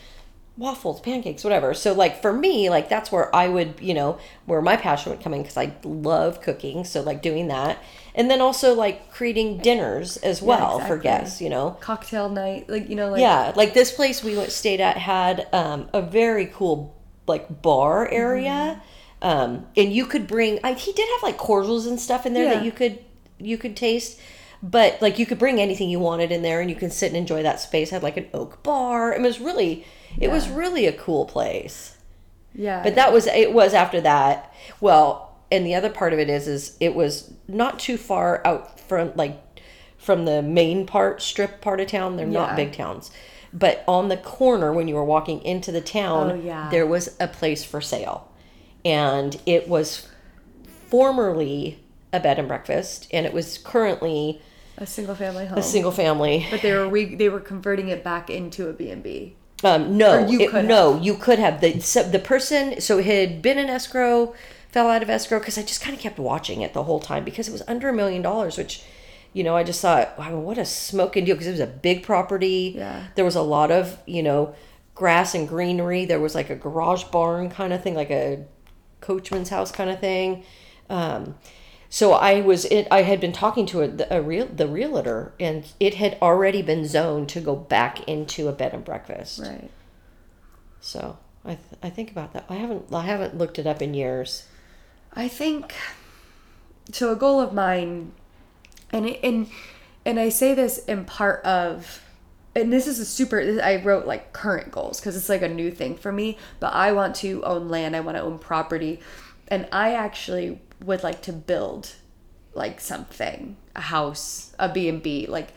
[SPEAKER 1] waffles, pancakes, whatever. So like for me, like that's where I would, you know, where my passion would come in because I love cooking. So like doing that, and then also like creating dinners as well for
[SPEAKER 2] exactly.
[SPEAKER 1] guests. You know,
[SPEAKER 2] Cocktail night, like you know, like
[SPEAKER 1] yeah, like this place we went stayed at had um, a very cool like bar area, um, and you could bring. I, he did have like cordials and stuff in there
[SPEAKER 2] Yeah.
[SPEAKER 1] that you could you could taste, but like you could bring anything you wanted in there, and you can sit and enjoy that space. Had like an oak bar. It was really it was really a cool place.
[SPEAKER 2] yeah.
[SPEAKER 1] But that was it was after that. Well, and the other part of it is is it was not too far out from like from the main part strip part of town. They're
[SPEAKER 2] Yeah.
[SPEAKER 1] not big towns. But on the corner when you were walking into the town,
[SPEAKER 2] Oh, yeah.
[SPEAKER 1] there was a place for sale. And it was formerly a bed and breakfast and it was currently
[SPEAKER 2] a single family home.
[SPEAKER 1] a single family.
[SPEAKER 2] but they were re- they were converting it back into a B and B.
[SPEAKER 1] Um, no,
[SPEAKER 2] you
[SPEAKER 1] it-
[SPEAKER 2] could
[SPEAKER 1] no, you could have the so the person. So it had been in escrow, fell out of escrow because I just kind of kept watching it the whole time because it was under a million dollars, which, you know, I just thought, wow, what a smoking deal because it was a big property.
[SPEAKER 2] Yeah.
[SPEAKER 1] there was a lot of you know grass and greenery. There was like a garage barn kind of thing, like a coachman's house kind of thing. Um, so I was it. I had been talking to a, a real the realtor, and it had already been zoned to go back into a bed and breakfast.
[SPEAKER 2] Right.
[SPEAKER 1] So I th- I think about that. I haven't I haven't looked it up in years.
[SPEAKER 2] I think so. A goal of mine, and it, and and I say this in part of, and this is a super. I wrote like current goals because it's like a new thing for me. But I want to own land. I want to own property, and I actually would like to build like something, a house, a B and B, like.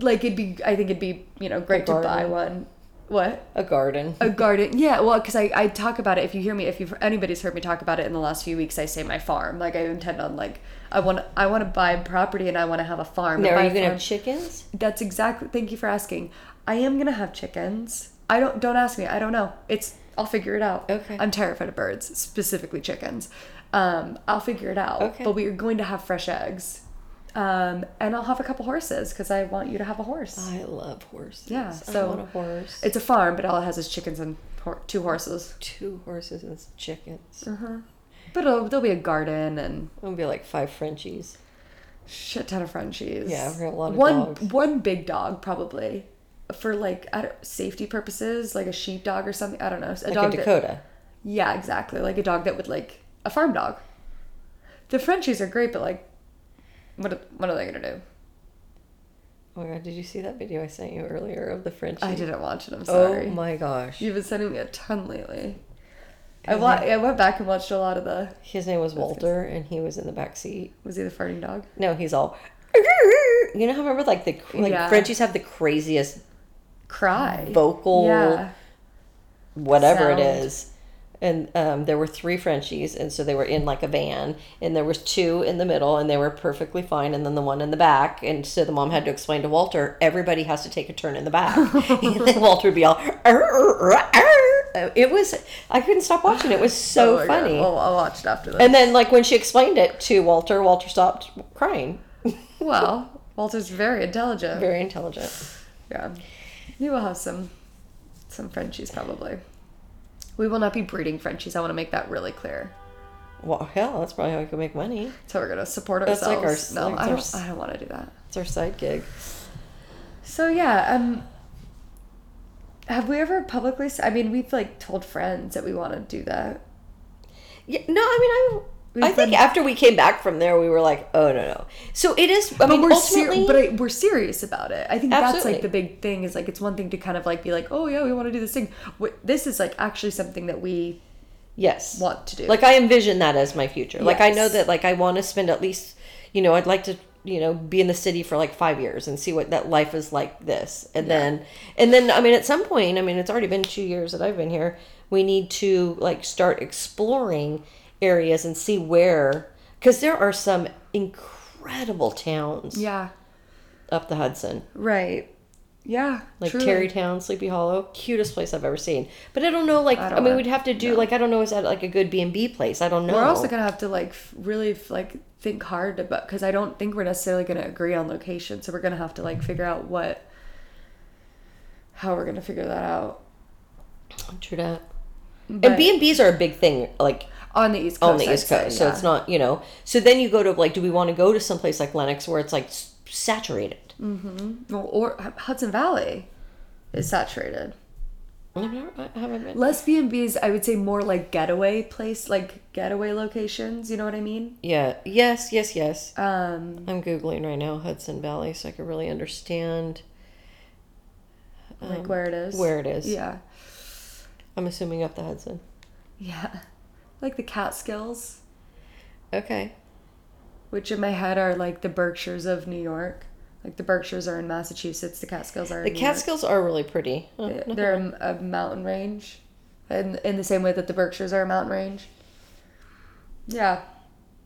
[SPEAKER 2] Like it'd be, I think it'd be, you know, great to buy one. What?
[SPEAKER 1] A garden.
[SPEAKER 2] a garden yeah well because I, I talk about it if you hear me if you've anybody's heard me talk about it in the last few weeks i say my farm like i intend on like i want i want to buy property and i want to have a farm
[SPEAKER 1] now, are you gonna
[SPEAKER 2] farm-
[SPEAKER 1] have chickens?
[SPEAKER 2] that's exactly thank you for asking i am gonna have chickens i don't don't ask me i don't know it's i'll figure it out
[SPEAKER 1] Okay.
[SPEAKER 2] i'm terrified of birds specifically chickens um i'll figure it out
[SPEAKER 1] Okay.
[SPEAKER 2] but we're going to have fresh eggs um and i'll have a couple horses because i want you to have a horse
[SPEAKER 1] I love horses.
[SPEAKER 2] Yeah,
[SPEAKER 1] I
[SPEAKER 2] so-
[SPEAKER 1] want a horse.
[SPEAKER 2] it's a farm but all it has is chickens and hor- two horses
[SPEAKER 1] two horses and chickens.
[SPEAKER 2] But it'll, there'll be a garden and
[SPEAKER 1] It'll be like five Frenchies.
[SPEAKER 2] shit ton of Frenchies.
[SPEAKER 1] Yeah, we have a lot of
[SPEAKER 2] one
[SPEAKER 1] dogs.
[SPEAKER 2] one big dog probably for like I don't, safety purposes, like a sheep dog or something. I don't know. A
[SPEAKER 1] Like
[SPEAKER 2] dog
[SPEAKER 1] a
[SPEAKER 2] that-
[SPEAKER 1] Dakota.
[SPEAKER 2] yeah, exactly. Like a dog that would like a farm dog. The Frenchies are great, but like, what are- what are they gonna do?
[SPEAKER 1] Oh my god, did you see that video I sent you earlier of the Frenchie?
[SPEAKER 2] I didn't watch it. I'm oh sorry.
[SPEAKER 1] Oh my gosh.
[SPEAKER 2] You've been sending me a ton lately. I, wa- I went back and watched a lot of the.
[SPEAKER 1] His name was Walter and he was in the back seat.
[SPEAKER 2] Was he the farting dog?
[SPEAKER 1] No, he's all you know how remember like the like
[SPEAKER 2] Yeah.
[SPEAKER 1] Frenchies have the craziest
[SPEAKER 2] Cry.
[SPEAKER 1] vocal
[SPEAKER 2] Yeah.
[SPEAKER 1] whatever it
[SPEAKER 2] Sound.
[SPEAKER 1] is and um, there were three frenchies and so they were in like a van and there was two in the middle and they were perfectly fine and then the one in the back and so the mom had to explain to walter everybody has to take a turn in the back and then walter would be all "Arr, arr, arr," it was. I couldn't stop watching. It was so
[SPEAKER 2] Oh God.
[SPEAKER 1] funny.
[SPEAKER 2] Well, I'll watch it after this.
[SPEAKER 1] and then, like when she explained it to Walter, Walter stopped crying.
[SPEAKER 2] well, Walter's very intelligent.
[SPEAKER 1] Very intelligent.
[SPEAKER 2] Yeah. You will have some some Frenchies probably. We will not be breeding Frenchies. I want to make that really clear.
[SPEAKER 1] Well, hell, that's probably how we can make money.
[SPEAKER 2] So we're gonna support
[SPEAKER 1] That's like
[SPEAKER 2] ourselves.
[SPEAKER 1] our-
[SPEAKER 2] no,
[SPEAKER 1] like
[SPEAKER 2] I don't.
[SPEAKER 1] s-
[SPEAKER 2] I don't want to do that.
[SPEAKER 1] It's our side gig.
[SPEAKER 2] So yeah, um, have we ever publicly? I mean, we've like told friends that we want to do that.
[SPEAKER 1] Yeah, no, I mean, I,
[SPEAKER 2] We've
[SPEAKER 1] I think
[SPEAKER 2] been-
[SPEAKER 1] after we came back from there, we were like, oh no, no. So it is. I mean,
[SPEAKER 2] we're
[SPEAKER 1] ultimately,
[SPEAKER 2] ser- but I, we're serious about it. I think that's like the big thing. Is like it's one thing to kind of like be like, oh yeah, we want to do this thing. This is like actually something that we
[SPEAKER 1] yes,
[SPEAKER 2] want to do.
[SPEAKER 1] Like I envision that as my future. Like I know that like I want to spend at least, you know, I'd like to, you know, be in the city for like 5 years and see what that life is like this. And then and then I mean at some point, I mean it's already been 2 years that I've been here, we need to like start exploring areas and see where cuz there are some incredible towns
[SPEAKER 2] yeah,
[SPEAKER 1] up the Hudson.
[SPEAKER 2] right, yeah,
[SPEAKER 1] Like
[SPEAKER 2] truly.
[SPEAKER 1] Tarrytown, Sleepy Hollow, cutest place I've ever seen. But I don't know, like
[SPEAKER 2] I
[SPEAKER 1] I, mean, we'd have to do
[SPEAKER 2] no.
[SPEAKER 1] like I don't know, is that like a good B and B place? I don't know.
[SPEAKER 2] We're also gonna have to like really like think hard about because I don't think we're necessarily gonna agree on location. So we're gonna have to like figure out what how we're gonna figure that out.
[SPEAKER 1] True that.
[SPEAKER 2] But
[SPEAKER 1] and B and B's are a big thing, like
[SPEAKER 2] on the East Coast.
[SPEAKER 1] on the East
[SPEAKER 2] say,
[SPEAKER 1] Coast. So
[SPEAKER 2] yeah.
[SPEAKER 1] it's not, you know. So then you go to like, do we want to go to someplace like Lenox where it's like saturated?
[SPEAKER 2] Well, or Hudson Valley is saturated.
[SPEAKER 1] I've never, I haven't been.
[SPEAKER 2] Less B and B's, I would say more like getaway place, like getaway locations. You know what I mean?
[SPEAKER 1] Yeah. Yes. Yes. Yes.
[SPEAKER 2] Um,
[SPEAKER 1] I'm googling right now Hudson Valley, so I can really understand
[SPEAKER 2] like where it is.
[SPEAKER 1] Um, where it is.
[SPEAKER 2] Yeah,
[SPEAKER 1] I'm assuming up the Hudson.
[SPEAKER 2] yeah, like the Catskills,
[SPEAKER 1] Okay.
[SPEAKER 2] which in my head are like the Berkshires of New York. Like the Berkshires are in Massachusetts, the Catskills are
[SPEAKER 1] The
[SPEAKER 2] in New York.
[SPEAKER 1] Catskills are really pretty.
[SPEAKER 2] They're- They're a, a mountain range, in in the same way that the Berkshires are a mountain range. Yeah,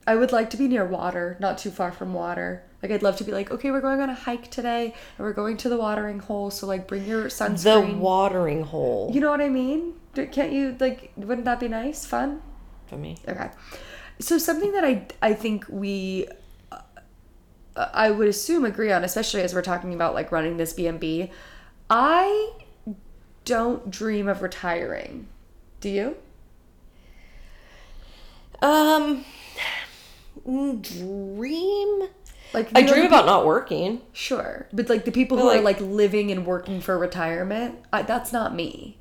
[SPEAKER 2] I would like to be near water, not too far from water. Like I'd love to be like, okay, we're going on a hike today, and we're going to the watering hole. So like, bring your sunscreen.
[SPEAKER 1] the watering hole
[SPEAKER 2] you know what I mean? Can't you like? Wouldn't that be nice, fun?
[SPEAKER 1] For me.
[SPEAKER 2] Okay. So something that I I think we uh, I would assume agree on, especially as we're talking about like running this B&B. I don't dream of retiring. Do you?
[SPEAKER 1] Um, dream.
[SPEAKER 2] Like
[SPEAKER 1] I dream about not working.
[SPEAKER 2] sure, but like the people
[SPEAKER 1] But,
[SPEAKER 2] who are
[SPEAKER 1] like-
[SPEAKER 2] like living and working for retirement, I, that's not me.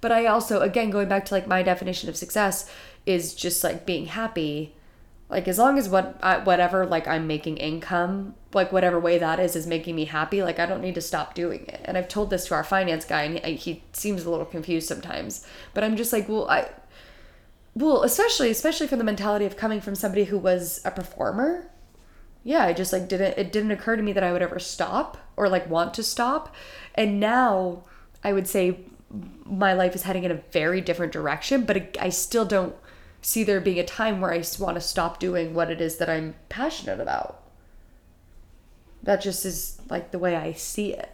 [SPEAKER 2] But I also, again, going back to like my definition of success is just like being happy. Like as long as what I, whatever like I'm making income, like whatever way that is, is making me happy. Like I don't need to stop doing it. And I've told this to our finance guy, and he, he seems a little confused sometimes. But I'm just like, well, I, well, especially especially from the mentality of coming from somebody who was a performer yeah i just like didn't it didn't occur to me that i would ever stop or like want to stop and now i would say my life is heading in a very different direction but i still don't see there being a time where i want to stop doing what it is that i'm passionate about. That just is like the way i see it.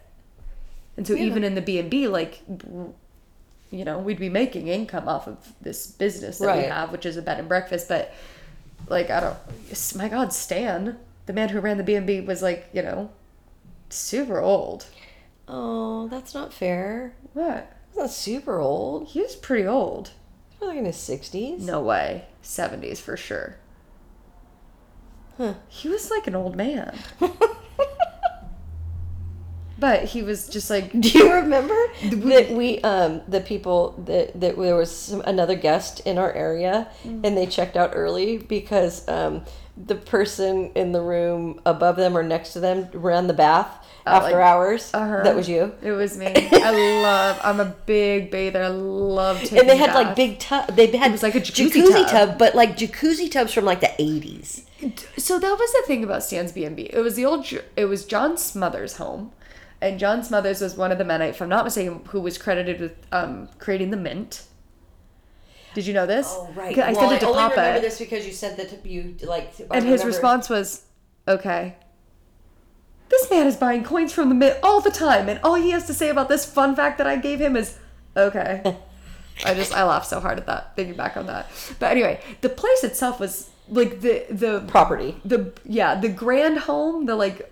[SPEAKER 2] And so even in the b&b like you know we'd be making income off of this business that we have which is a bed and breakfast but like i don't my god stan the man who ran the b&b was like you know super old.
[SPEAKER 1] Oh, that's not fair.
[SPEAKER 2] what?
[SPEAKER 1] That's not super old.
[SPEAKER 2] he was pretty old
[SPEAKER 1] probably in his sixties.
[SPEAKER 2] no way 70s for sure
[SPEAKER 1] Huh.
[SPEAKER 2] he was like an old man but he was just like
[SPEAKER 1] Do you remember that we um the people that that there was some, another guest in our area
[SPEAKER 2] Mm.
[SPEAKER 1] and they checked out early because um the person in the room above them or next to them ran the bath after
[SPEAKER 2] like-
[SPEAKER 1] hours.
[SPEAKER 2] uh-huh.
[SPEAKER 1] That was you.
[SPEAKER 2] it was me i love i'm a big bather i love taking
[SPEAKER 1] And they had like big tub. They had
[SPEAKER 2] was like a jacuzzi tub.
[SPEAKER 1] but like jacuzzi tubs from like the eighties.
[SPEAKER 2] so that was the thing about Stan's B&B. It was the old, it was John Smothers' home. And John Smothers was one of the men, if I'm not mistaken, who was credited with um, creating the mint. Did you know this?
[SPEAKER 1] Oh right.
[SPEAKER 2] I sent it to Papa.
[SPEAKER 1] this because you said that you like.
[SPEAKER 2] and his response was, okay. This man is buying coins from the mint all the time. And all he has to say about this fun fact that I gave him is, okay. I just I laugh so hard at that thinking back on that. But anyway, the place itself was like the the
[SPEAKER 1] Property.
[SPEAKER 2] the yeah the grand home the like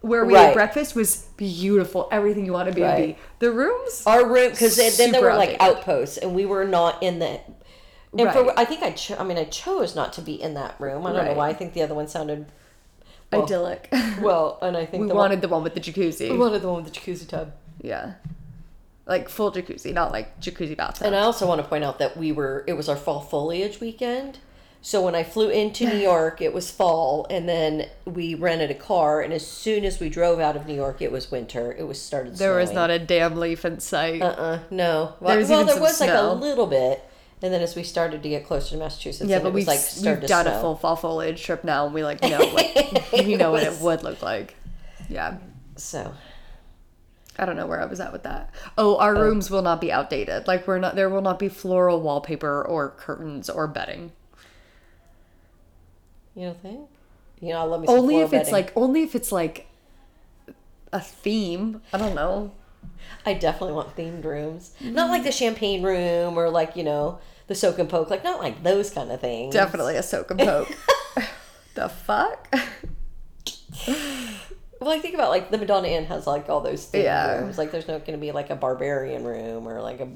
[SPEAKER 2] where we
[SPEAKER 1] Right.
[SPEAKER 2] ate breakfast was beautiful. Everything you want to be
[SPEAKER 1] Right.
[SPEAKER 2] be. The rooms
[SPEAKER 1] Our room, because then there were like
[SPEAKER 2] outdated.
[SPEAKER 1] outposts, and we were not in the. And
[SPEAKER 2] Right.
[SPEAKER 1] for I think I, cho- I mean, I chose not to be in that room. I don't know why. I think the other one sounded well,
[SPEAKER 2] idyllic.
[SPEAKER 1] Well, and I think
[SPEAKER 2] we wanted the one with the jacuzzi.
[SPEAKER 1] one, we wanted the one with the jacuzzi tub.
[SPEAKER 2] Yeah. Like full jacuzzi, not like jacuzzi bathtub.
[SPEAKER 1] And I also want to point out that we were it was our fall foliage weekend. So when I flew into New York, it was fall, and then we rented a car. And as soon as we drove out of New York, it was winter. It was started.
[SPEAKER 2] there was not a damn leaf in sight.
[SPEAKER 1] Uh uh no. Well,
[SPEAKER 2] There was
[SPEAKER 1] well
[SPEAKER 2] even
[SPEAKER 1] there
[SPEAKER 2] some
[SPEAKER 1] was like a little bit, and then as we started to get closer to Massachusetts,
[SPEAKER 2] yeah, but
[SPEAKER 1] it was
[SPEAKER 2] we've,
[SPEAKER 1] like
[SPEAKER 2] we've
[SPEAKER 1] to
[SPEAKER 2] done
[SPEAKER 1] snow.
[SPEAKER 2] a full fall foliage trip now, and we like know what we know what it would look like. Yeah.
[SPEAKER 1] So
[SPEAKER 2] I don't know where I was at with that. Oh, our oh. rooms will not be outdated. Like we're not there will not be floral wallpaper or curtains or bedding.
[SPEAKER 1] you don't think? You know, I love me
[SPEAKER 2] Only if it's
[SPEAKER 1] bedding.
[SPEAKER 2] like only if it's like a theme. I don't know.
[SPEAKER 1] I definitely want themed rooms, not like the champagne room or like you know the soak and poke, like not like those kind of things.
[SPEAKER 2] Definitely a soak and poke. the fuck?
[SPEAKER 1] Well, I think about like the Madonna Inn has like all those themed
[SPEAKER 2] Yeah.
[SPEAKER 1] rooms. Like there's not going to be like a barbarian room or like a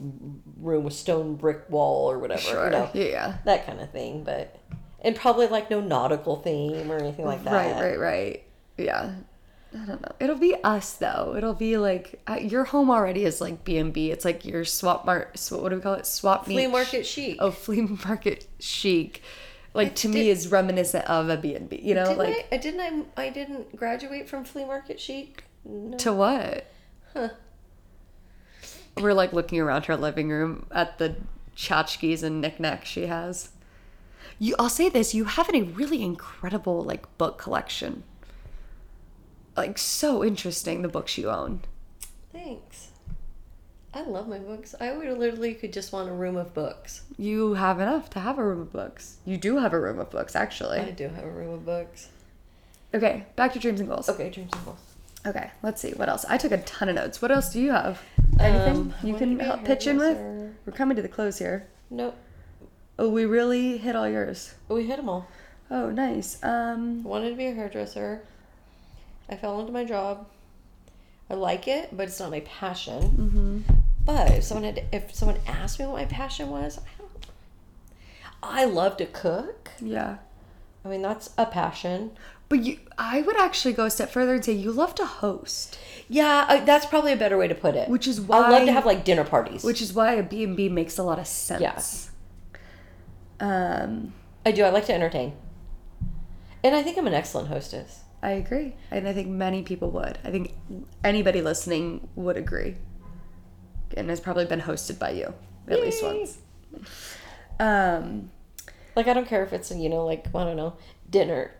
[SPEAKER 1] room with stone brick wall or whatever.
[SPEAKER 2] Sure.
[SPEAKER 1] You know,
[SPEAKER 2] Yeah.
[SPEAKER 1] that kind of thing. But and probably like no nautical theme or anything like that.
[SPEAKER 2] Right, right, right. Yeah. I don't know. It'll be us though. It'll be like uh, your home already is like B and B. It's like your swap mart. Sw- what do we call it? Swap meet.
[SPEAKER 1] Flea
[SPEAKER 2] sh-
[SPEAKER 1] market chic.
[SPEAKER 2] Oh, flea market chic. Like to me is reminiscent of a B and B. You know,
[SPEAKER 1] didn't
[SPEAKER 2] like
[SPEAKER 1] I, I didn't I, I didn't graduate from flea market chic. No.
[SPEAKER 2] to what?
[SPEAKER 1] Huh.
[SPEAKER 2] We're like looking around her living room at the tchotchkes and knickknacks she has. You, I'll say this: you have a really incredible like book collection. Like so interesting, the books you own.
[SPEAKER 1] Thanks. I love my books. I would literally could just want a room of books.
[SPEAKER 2] You have enough to have a room of books. You do have a room of books, actually.
[SPEAKER 1] I do have a room of books.
[SPEAKER 2] Okay, back to dreams and goals.
[SPEAKER 1] Okay, dreams and goals.
[SPEAKER 2] Okay, let's see what else. I took a ton of notes. What else do you have? Anything
[SPEAKER 1] Um,
[SPEAKER 2] you can
[SPEAKER 1] to be a
[SPEAKER 2] help pitch in with? We're coming to the close here.
[SPEAKER 1] Nope.
[SPEAKER 2] Oh, we really hit all yours.
[SPEAKER 1] We hit them all.
[SPEAKER 2] Oh, nice. Um,
[SPEAKER 1] I wanted to be a hairdresser. I fell into my job. I like it, but it's not my passion.
[SPEAKER 2] mhm.
[SPEAKER 1] But if someone had, if someone asked me what my passion was, I don't. I love to cook.
[SPEAKER 2] yeah.
[SPEAKER 1] I mean, that's a passion.
[SPEAKER 2] But you, I would actually go a step further and say you love to host,
[SPEAKER 1] Yeah, I, that's probably a better way to put it.
[SPEAKER 2] which is why
[SPEAKER 1] I love to have like dinner parties.
[SPEAKER 2] which is why a B and B makes a lot of sense. Um,
[SPEAKER 1] I do. I like to entertain, and I think I'm an excellent hostess.
[SPEAKER 2] I agree, and I think many people would. I think anybody listening would agree, and has probably been hosted by you at least once. Um,
[SPEAKER 1] Like I don't care if it's you know like I don't know dinner,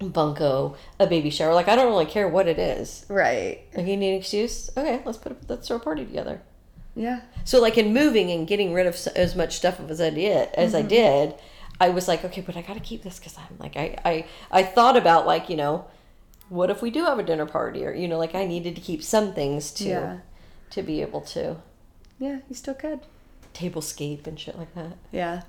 [SPEAKER 1] bunko, a baby shower. Like I don't really care what it is.
[SPEAKER 2] right?
[SPEAKER 1] Like you need an excuse. Okay, let's put a, let's throw a party together.
[SPEAKER 2] Yeah,
[SPEAKER 1] So like in moving and getting rid of s- as much stuff as I did as I did, I was like, okay, but I got to keep this because I'm like I, I I thought about like you know, what if we do have a dinner party or you know like I needed to keep some things to
[SPEAKER 2] Yeah.
[SPEAKER 1] to be able to
[SPEAKER 2] yeah, you still could.
[SPEAKER 1] tablescape and shit like that.
[SPEAKER 2] Yeah.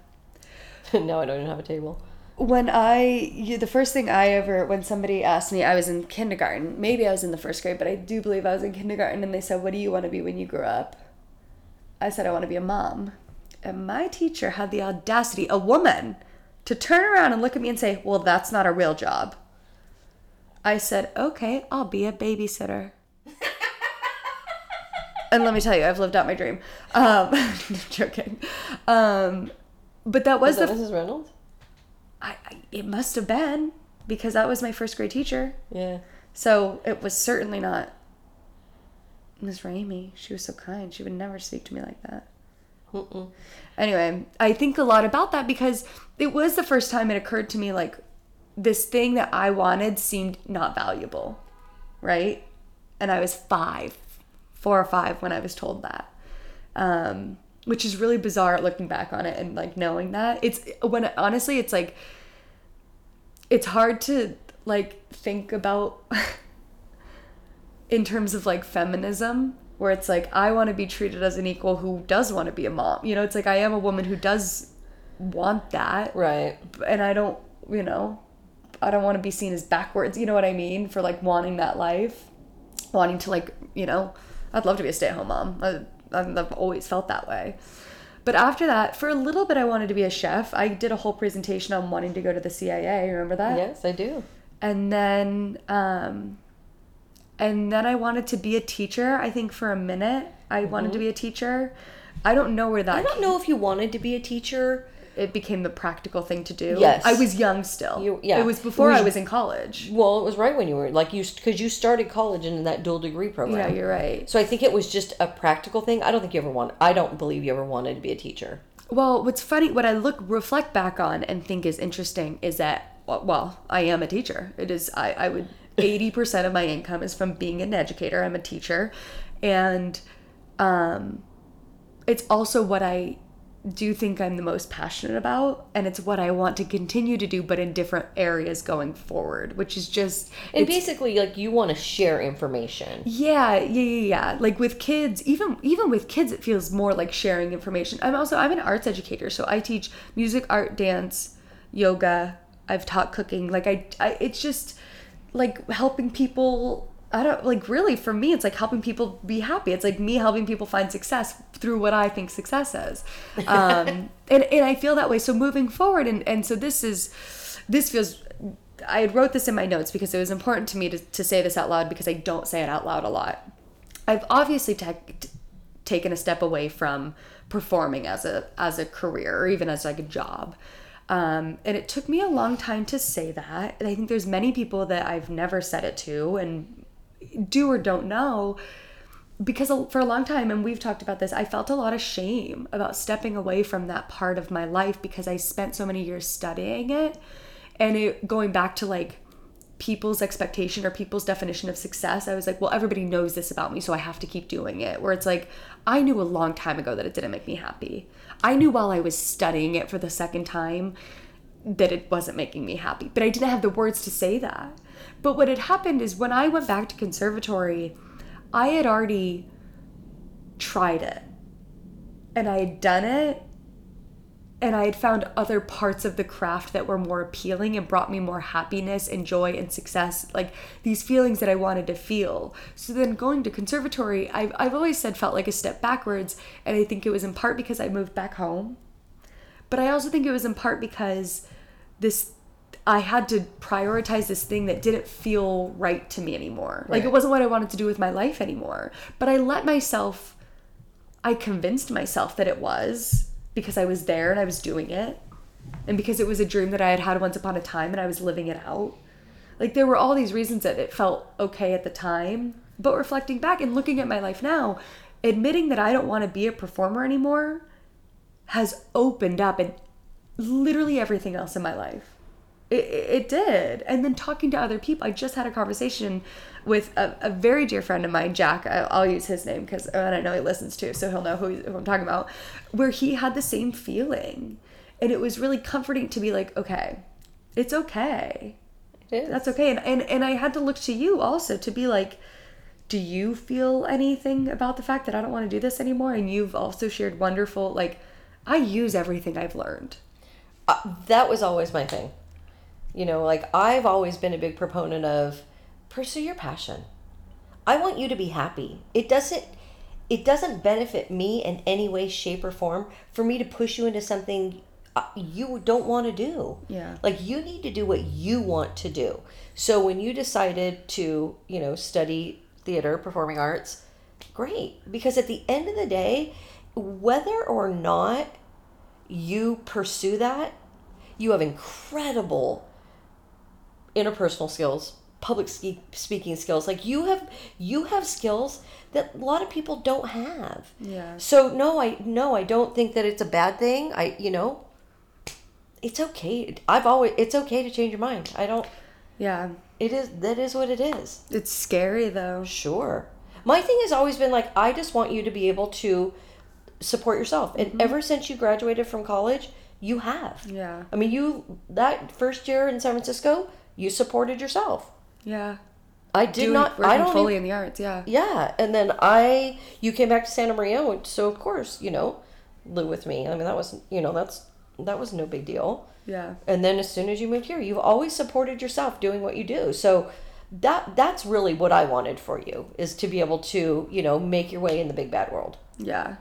[SPEAKER 1] no, I don't even have a table.
[SPEAKER 2] when I you, the first thing I ever when somebody asked me I was in kindergarten maybe I was in the first grade but I do believe I was in kindergarten and they said what do you want to be when you grow up I said I want to be a mom and my teacher had the audacity a woman to turn around and look at me and say well that's not a real job I said okay I'll be a babysitter and let me tell you I've lived out my dream um joking um but that was
[SPEAKER 1] Was that
[SPEAKER 2] the
[SPEAKER 1] Mrs. Reynolds?
[SPEAKER 2] I, I, it must have been because that was my first grade teacher.
[SPEAKER 1] Yeah.
[SPEAKER 2] So it was certainly not Miss Ramey. She was so kind. She would never speak to me like that.
[SPEAKER 1] Mm-mm.
[SPEAKER 2] Anyway, I think a lot about that because it was the first time it occurred to me like this thing that I wanted seemed not valuable, right? And I was five, four or five when I was told that. Um, which is really bizarre looking back on it and like knowing that. It's when honestly, it's like, it's hard to like think about in terms of like feminism where it's like I want to be treated as an equal who does want to be a mom. You know, it's like I am a woman who does want that.
[SPEAKER 1] Right.
[SPEAKER 2] And I don't, you know, I don't want to be seen as backwards, you know what I mean, for like wanting that life. Wanting to like, you know, I'd love to be a stay-at-home mom. I, I've always felt that way. But after that, for a little bit, I wanted to be a chef. I did a whole presentation on wanting to go to the CIA. Remember that?
[SPEAKER 1] Yes, I do.
[SPEAKER 2] And then, um, and then I wanted to be a teacher. I think for a minute, I wanted to be a teacher. I don't know where that.
[SPEAKER 1] I don't know if you wanted to be a teacher.
[SPEAKER 2] It became the practical thing to do.
[SPEAKER 1] Yes.
[SPEAKER 2] I was young still.
[SPEAKER 1] You- yeah.
[SPEAKER 2] It was before
[SPEAKER 1] It was-
[SPEAKER 2] I was in college.
[SPEAKER 1] Well, it was right when you were like you because you started college in that dual degree program.
[SPEAKER 2] Yeah, you're right.
[SPEAKER 1] So I think it was just a practical thing. I don't think you ever want. I don't believe you ever wanted to be a teacher.
[SPEAKER 2] Well, what's funny, what I look reflect back on and think is interesting is that well, well I am a teacher. It is I I would eighty percent of my income is from being an educator. I'm a teacher, and um, it's also what I do think I'm the most passionate about, and it's what I want to continue to do, but in different areas going forward, which is just
[SPEAKER 1] And basically, like you want to share information.
[SPEAKER 2] yeah, yeah, yeah, yeah. Like with kids, even even with kids, it feels more like sharing information. I'm also I'm an arts educator, so I teach music, art, dance, yoga. I've taught cooking. Like I, I it's just like helping people. I don't like really for me. It's like helping people be happy. It's like me helping people find success through what I think success is, um, and and I feel that way. So moving forward, and and so this is this feels I had wrote this in my notes because it was important to me to, to say this out loud because I don't say it out loud a lot. I've obviously ta- t- taken a step away from performing as a as a career or even as like a job. Um, and it took me a long time to say that. And I think there's many people that I've never said it to and do or don't know because for a long time and we've talked about this i felt a lot of shame about stepping away from that part of my life because i spent so many years studying it and it going back to like people's expectation or people's definition of success i was like well everybody knows this about me so i have to keep doing it where it's like i knew a long time ago that it didn't make me happy i knew while i was studying it for the second time that it wasn't making me happy. But I didn't have the words to say that. But what had happened is when I went back to conservatory, I had already tried it. And I had done it. And I had found other parts of the craft that were more appealing and brought me more happiness and joy and success, like these feelings that I wanted to feel. So then going to conservatory, I've, I've always said felt like a step backwards. And I think it was in part because I moved back home but I also think it was in part because this I had to prioritize this thing that didn't feel right to me anymore. Like it wasn't what I wanted to do with my life anymore. But I let myself I convinced myself that it was because I was there and I was doing it and because it was a dream that I had had once upon a time and I was living it out. Like there were all these reasons that it felt okay at the time, but reflecting back and looking at my life now, admitting that I don't want to be a performer anymore has opened up and literally everything else in my life. It, it did. And then talking to other people, I just had a conversation with a, a very dear friend of mine, Jack. I, I'll use his name because I know he listens too, so he'll know who, who I'm talking about. Where he had the same feeling, and it was really comforting to be like, okay, it's okay
[SPEAKER 1] It is.
[SPEAKER 2] that's okay and, and and i had to look to you also to be like do you feel anything about the fact that i don't want to do this anymore and you've also shared wonderful like i use everything i've learned
[SPEAKER 1] uh, that was always my thing. You know, like I've always been a big proponent of pursue your passion. I want you to be happy. It doesn't it doesn't benefit me in any way shape or form for me to push you into something uh, you don't want to do.
[SPEAKER 2] Yeah.
[SPEAKER 1] Like you need to do what you want to do. So when you decided to, you know, study theater, performing arts, great because at the end of the day, whether or not you pursue that, you have incredible interpersonal skills, public speaking skills. Like you have you have skills that a lot of people don't have.
[SPEAKER 2] Yeah.
[SPEAKER 1] So no, I no, I don't think that it's a bad thing. I you know, it's okay. I've always it's okay to change your mind. I don't.
[SPEAKER 2] yeah
[SPEAKER 1] It is that is what it is.
[SPEAKER 2] it's scary though
[SPEAKER 1] Sure. My thing has always been like I just want you to be able to support yourself. And mm-hmm. ever since you graduated from college, you have.
[SPEAKER 2] yeah
[SPEAKER 1] I mean, you that first year in San Francisco, you supported yourself.
[SPEAKER 2] yeah
[SPEAKER 1] I did
[SPEAKER 2] doing,
[SPEAKER 1] not. I don't
[SPEAKER 2] fully
[SPEAKER 1] even-
[SPEAKER 2] in the arts. Yeah.
[SPEAKER 1] Yeah, and then I you came back to Santa Maria, so of course you know live with me. I mean that was you know that's that was no big deal.
[SPEAKER 2] Yeah.
[SPEAKER 1] And then as soon as you moved here, you've always supported yourself doing what you do. So that that's really what I wanted for you is to be able to you know make your way in the big bad world.
[SPEAKER 2] Yeah.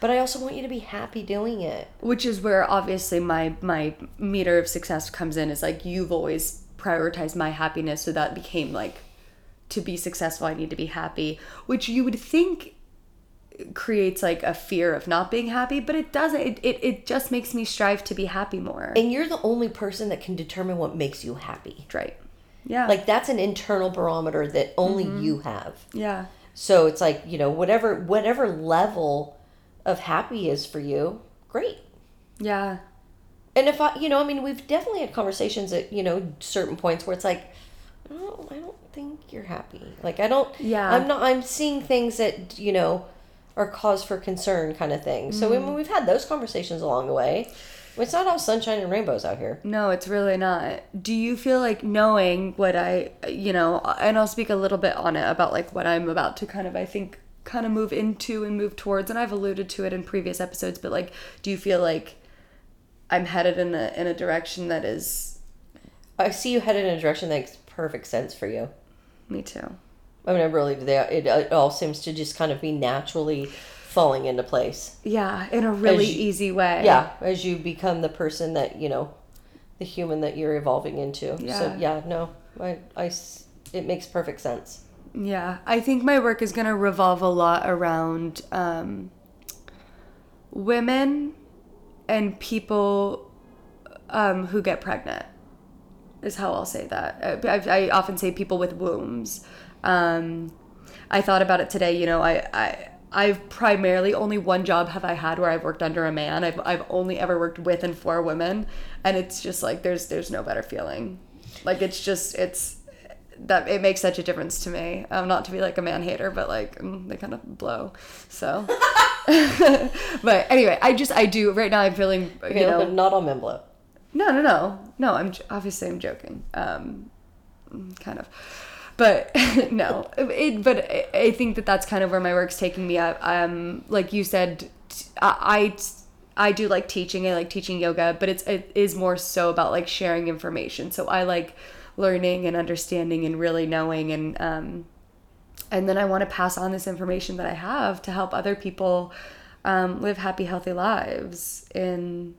[SPEAKER 1] But I also want you to be happy doing it.
[SPEAKER 2] which is where obviously my my meter of success comes in is like you've always prioritized my happiness so that became like to be successful i need to be happy. Which you would think creates like a fear of not being happy but it doesn't. It, it, it just makes me strive to be happy more.
[SPEAKER 1] And you're the only person that can determine what makes you happy.
[SPEAKER 2] right. Yeah.
[SPEAKER 1] Like that's an internal barometer that only mm-hmm. you have.
[SPEAKER 2] yeah.
[SPEAKER 1] So it's like, you know, whatever whatever level of happy is for you, great.
[SPEAKER 2] yeah
[SPEAKER 1] And if I, you know, I mean, we've definitely had conversations at, you know, certain points where it's like, I don't, I don't think you're happy. Like, I don't,
[SPEAKER 2] Yeah.
[SPEAKER 1] I'm not, I'm seeing things that, you know, are cause for concern kind of thing. So, I mean, mm. we've had those conversations along the way. It's not all sunshine and rainbows out here.
[SPEAKER 2] No, it's really not. Do you feel like knowing what I, you know, and I'll speak a little bit on it about like what I'm about to kind of, I think, kind of move into and move towards, and I've alluded to it in previous episodes, but like, do you feel like I'm headed in a in a direction that is
[SPEAKER 1] I see you headed in a direction that makes perfect sense for you.
[SPEAKER 2] me too?
[SPEAKER 1] I mean, I really, they, it, it all seems to just kind of be naturally falling into place.
[SPEAKER 2] Yeah, in a really
[SPEAKER 1] you-
[SPEAKER 2] easy way.
[SPEAKER 1] yeah as you become the person that you know the human that you're evolving into
[SPEAKER 2] Yeah.
[SPEAKER 1] so yeah no I, I it makes perfect sense
[SPEAKER 2] Yeah, I think my work is going to revolve a lot around um, women and people um, who get pregnant, is how I'll say that. I, I, often say people with wombs. Um, I thought about it today. You know, I, I I've primarily only one job have I had where I've worked under a man. I've I've only ever worked with and for women, and it's just like there's there's no better feeling. Like it's just it's that it makes such a difference to me. Um, not to be like a man hater, but like mm, they kind of blow. So, but anyway, I just I do right now. I'm feeling you
[SPEAKER 1] okay,
[SPEAKER 2] know
[SPEAKER 1] but not on Memblo.
[SPEAKER 2] no, no, no, no. I'm obviously I'm joking. Um, kind of, but no. It, but I, I think that that's kind of where my work's taking me. up. um, like you said, I I do like teaching. I like teaching yoga, but it's it is more so about like sharing information. So I like learning and understanding and really knowing and um, and then I want to pass on this information that I have to help other people um, live happy, healthy lives in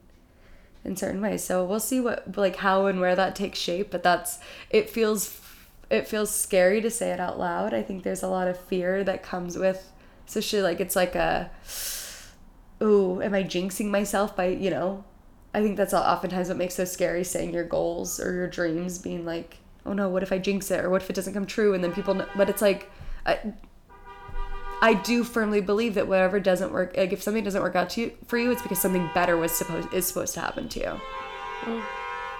[SPEAKER 2] in certain ways. So we'll see what like how and where that takes shape, but that's it feels it feels scary to say it out loud. I think there's a lot of fear that comes with especially like it's like a ooh, am I jinxing myself by, you know, I think that's oftentimes what makes so scary saying your goals or your dreams being like, oh no, what if I jinx it or what if it doesn't come true and then people know, but it's like I, I do firmly believe that whatever doesn't work, like if something doesn't work out to you for you, it's because something better was supposed is supposed to happen to you. Mm.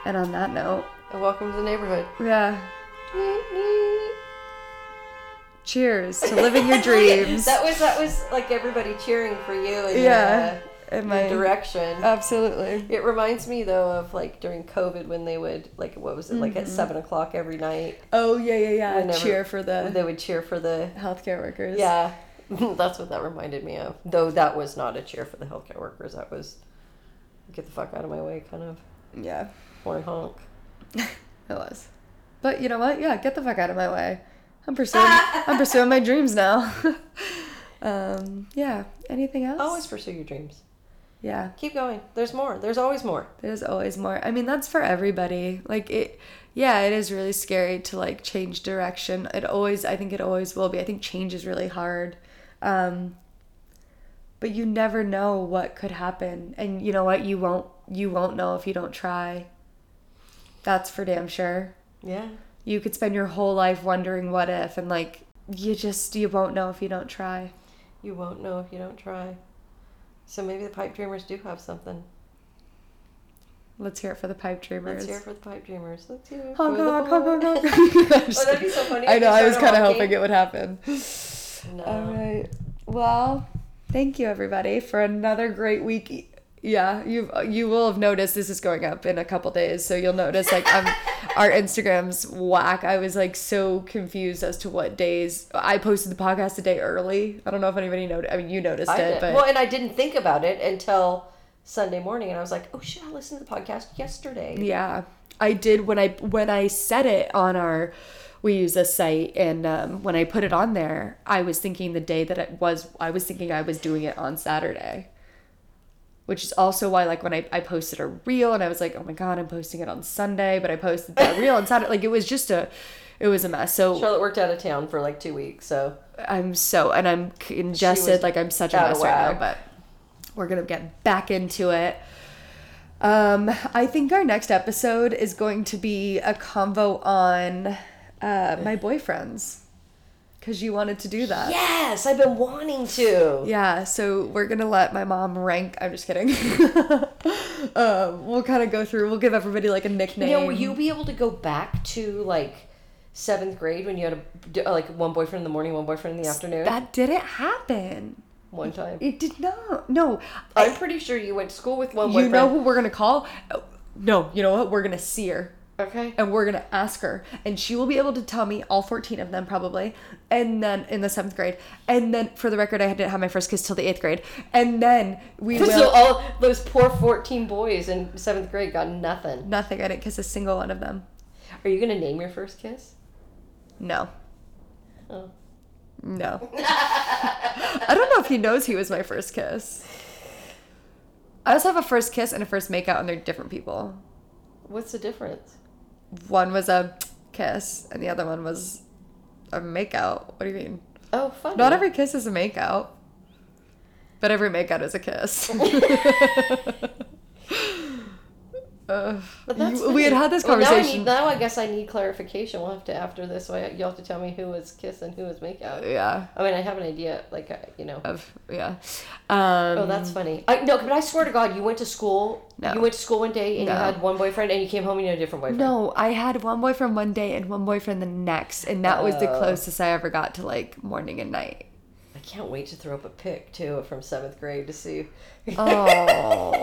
[SPEAKER 2] And on that note,
[SPEAKER 1] And welcome to the neighborhood.
[SPEAKER 2] yeah, cheers to living your dreams.
[SPEAKER 1] that was that was like everybody cheering for you in
[SPEAKER 2] yeah,
[SPEAKER 1] your,
[SPEAKER 2] in my
[SPEAKER 1] direction.
[SPEAKER 2] absolutely.
[SPEAKER 1] it reminds me though of like during COVID when they would like what was it like at seven o'clock every night
[SPEAKER 2] Oh yeah, yeah, yeah.
[SPEAKER 1] Whenever-
[SPEAKER 2] Cheer for the
[SPEAKER 1] they would cheer for the
[SPEAKER 2] healthcare workers.
[SPEAKER 1] Yeah, that's what that reminded me of. Though that was not a cheer for the healthcare workers. That was get the fuck out of my way, kind of
[SPEAKER 2] yeah,
[SPEAKER 1] horn honk.
[SPEAKER 2] it was. But you know what? Yeah, get the fuck out of my way. I'm pursuing. I'm pursuing my dreams now. um, yeah. Anything else?
[SPEAKER 1] Always pursue your dreams.
[SPEAKER 2] Yeah.
[SPEAKER 1] Keep going. There's more. There's always more.
[SPEAKER 2] There's always more. I mean, that's for everybody. Like it yeah, it is really scary to like change direction. It always I think it always will be. I think change is really hard. Um but you never know what could happen. And you know what? You won't you won't know if you don't try. That's for damn sure.
[SPEAKER 1] Yeah.
[SPEAKER 2] You could spend your whole life wondering what if and like you just you won't know if you don't try.
[SPEAKER 1] You won't know if you don't try. So maybe the pipe dreamers do have something.
[SPEAKER 2] Let's hear it for the pipe dreamers.
[SPEAKER 1] Let's hear it for the pipe dreamers. Let's hear it
[SPEAKER 2] Honk,
[SPEAKER 1] for the
[SPEAKER 2] honk, honk, honk,
[SPEAKER 1] Oh, that'd be so funny
[SPEAKER 2] I know. I was kind of hoping it would happen.
[SPEAKER 1] No.
[SPEAKER 2] All right. Well, thank you everybody for another great week Yeah, you you will have noticed this is going up in a couple days, so you'll notice like um, our Instagram's whack. I was like so confused as to what days I posted the podcast a day early. I don't know if anybody noticed. I mean, you noticed
[SPEAKER 1] I
[SPEAKER 2] it, but
[SPEAKER 1] well, and I didn't think about it until Sunday morning, and I was like, "Oh shit! I listened to the podcast yesterday."
[SPEAKER 2] Yeah, I did when I when I said it on our we use a site and um, when I put it on there, I was thinking the day that it was I was thinking I was doing it on Saturday. Which is also why like when I, I posted a reel and I was like, oh my god, I'm posting it on Sunday, but I posted that reel on Saturday. Like it was just a it was a mess. So
[SPEAKER 1] Charlotte worked out of town for like two weeks, so
[SPEAKER 2] I'm so and I'm congested, like I'm such a mess right now, but we're gonna get back into it. Um, I think our next episode is going to be a convo on uh, my boyfriends, because you wanted to do that.
[SPEAKER 1] yes, I've been wanting to.
[SPEAKER 2] Yeah, so we're gonna let my mom rank. I'm just kidding. um, we'll kind of go through. We'll give everybody like a nickname.
[SPEAKER 1] You know, will you be able to go back to like seventh grade when you had a like one boyfriend in the morning, one boyfriend in the afternoon?
[SPEAKER 2] that didn't happen.
[SPEAKER 1] one time.
[SPEAKER 2] It did not. No,
[SPEAKER 1] I'm pretty sure you went to school with one
[SPEAKER 2] you know who we're gonna call? Oh, No, you know what? We're gonna see her.
[SPEAKER 1] Okay.
[SPEAKER 2] and we're gonna ask her and she will be able to tell me all 14 of them probably and then in the seventh grade and then for the record i didn't have my first kiss till the eighth grade and then we will
[SPEAKER 1] So all those poor 14 boys in seventh grade got nothing.
[SPEAKER 2] nothing i didn't kiss a single one of them
[SPEAKER 1] Are you gonna name your first kiss?
[SPEAKER 2] no
[SPEAKER 1] Oh.
[SPEAKER 2] no i don't know if he knows he was my first kiss i also have a first kiss and a first makeout and they're different people
[SPEAKER 1] What's the difference?
[SPEAKER 2] One was a kiss and the other one was a makeout what do you mean
[SPEAKER 1] Oh, funny.
[SPEAKER 2] Not every kiss is a makeout, but every makeout is a kiss. Uh,
[SPEAKER 1] But that's
[SPEAKER 2] you- we had had this
[SPEAKER 1] Well, now I
[SPEAKER 2] conversation.
[SPEAKER 1] need- Now I, guess I need clarification. We'll have to after this. So you'll have to tell me who was kiss and who was makeout.
[SPEAKER 2] yeah,
[SPEAKER 1] I mean, I have an idea. Like, uh, you know.
[SPEAKER 2] of yeah. Um,
[SPEAKER 1] Oh, that's funny. I no, but I swear to God, you went to school.
[SPEAKER 2] No.
[SPEAKER 1] You went to school one day and
[SPEAKER 2] No.
[SPEAKER 1] you had one boyfriend, and you came home and you had a different boyfriend.
[SPEAKER 2] no. I had one boyfriend one day and one boyfriend the next, and that was the
[SPEAKER 1] Oh.
[SPEAKER 2] closest I ever got to like morning and night.
[SPEAKER 1] I can't wait to throw up a pic too from seventh grade to see.
[SPEAKER 2] Oh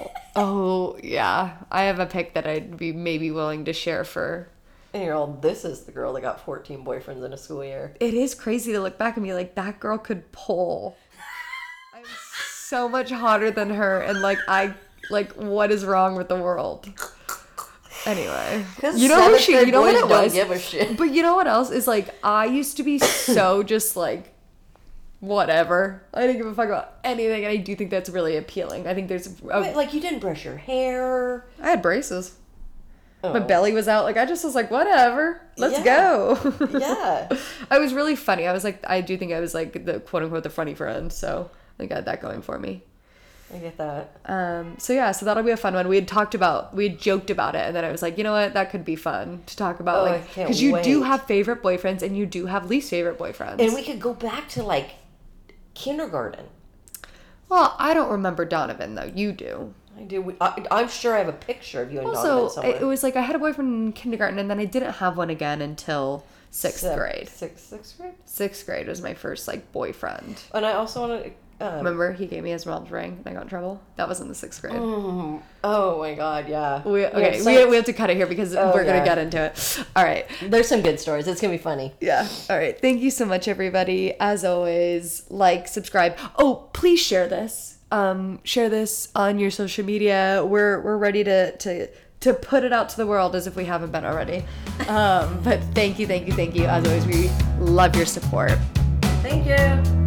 [SPEAKER 2] yeah. I have a pic that I'd be maybe willing to share for
[SPEAKER 1] And you're all, this is the girl that got 14 boyfriends in a school year.
[SPEAKER 2] it is crazy to look back and be like, that girl could pull. I'm so much hotter than her, and like I like what is wrong with the world? Anyway, you know who she? You know what it was?
[SPEAKER 1] give a shit.
[SPEAKER 2] But you know what else is like? I used to be so just like whatever. I didn't give a fuck about anything, and I do think that's really appealing. I think there's. A,
[SPEAKER 1] Wait, like you didn't brush your hair.
[SPEAKER 2] I had braces.
[SPEAKER 1] Oh.
[SPEAKER 2] My belly was out. Like I just was like, whatever, let's
[SPEAKER 1] Yeah.
[SPEAKER 2] go.
[SPEAKER 1] Yeah.
[SPEAKER 2] I was really funny. I was like, I do think I was like the quote unquote the funny friend. So I got that going for me.
[SPEAKER 1] I get that.
[SPEAKER 2] Um, so yeah, so that'll be a fun one. We had talked about, we had joked about it, and then I was like, you know what, that could be fun to talk about,
[SPEAKER 1] Oh, I
[SPEAKER 2] like, because you do have favorite boyfriends and you do have least favorite boyfriends.
[SPEAKER 1] And we could go back to like kindergarten.
[SPEAKER 2] well, I don't remember Donovan though. You do.
[SPEAKER 1] I do. I, I'm sure I have a picture of you and Donovan
[SPEAKER 2] Also,
[SPEAKER 1] somewhere.
[SPEAKER 2] it, it was like I had a boyfriend in kindergarten, and then I didn't have one again until sixth
[SPEAKER 1] Six-
[SPEAKER 2] grade.
[SPEAKER 1] Sixth, sixth grade.
[SPEAKER 2] Sixth grade was my first like boyfriend.
[SPEAKER 1] And I also want to. Um,
[SPEAKER 2] Remember, he gave me his mom's ring, and I got in trouble. That was in the sixth grade.
[SPEAKER 1] mm, oh my God! Yeah.
[SPEAKER 2] We,
[SPEAKER 1] Yeah,
[SPEAKER 2] okay,
[SPEAKER 1] so-
[SPEAKER 2] we, we have to cut it here because
[SPEAKER 1] Oh,
[SPEAKER 2] we're gonna
[SPEAKER 1] yeah.
[SPEAKER 2] get into it. All right.
[SPEAKER 1] There's some good stories. It's gonna be funny.
[SPEAKER 2] Yeah. All right. Thank you so much, everybody. As always, like, subscribe. Oh, please share this. Um, share this on your social media. We're we're ready to to to put it out to the world as if we haven't been already. Um, but thank you, thank you, thank you. As always, we love your support.
[SPEAKER 1] Thank you.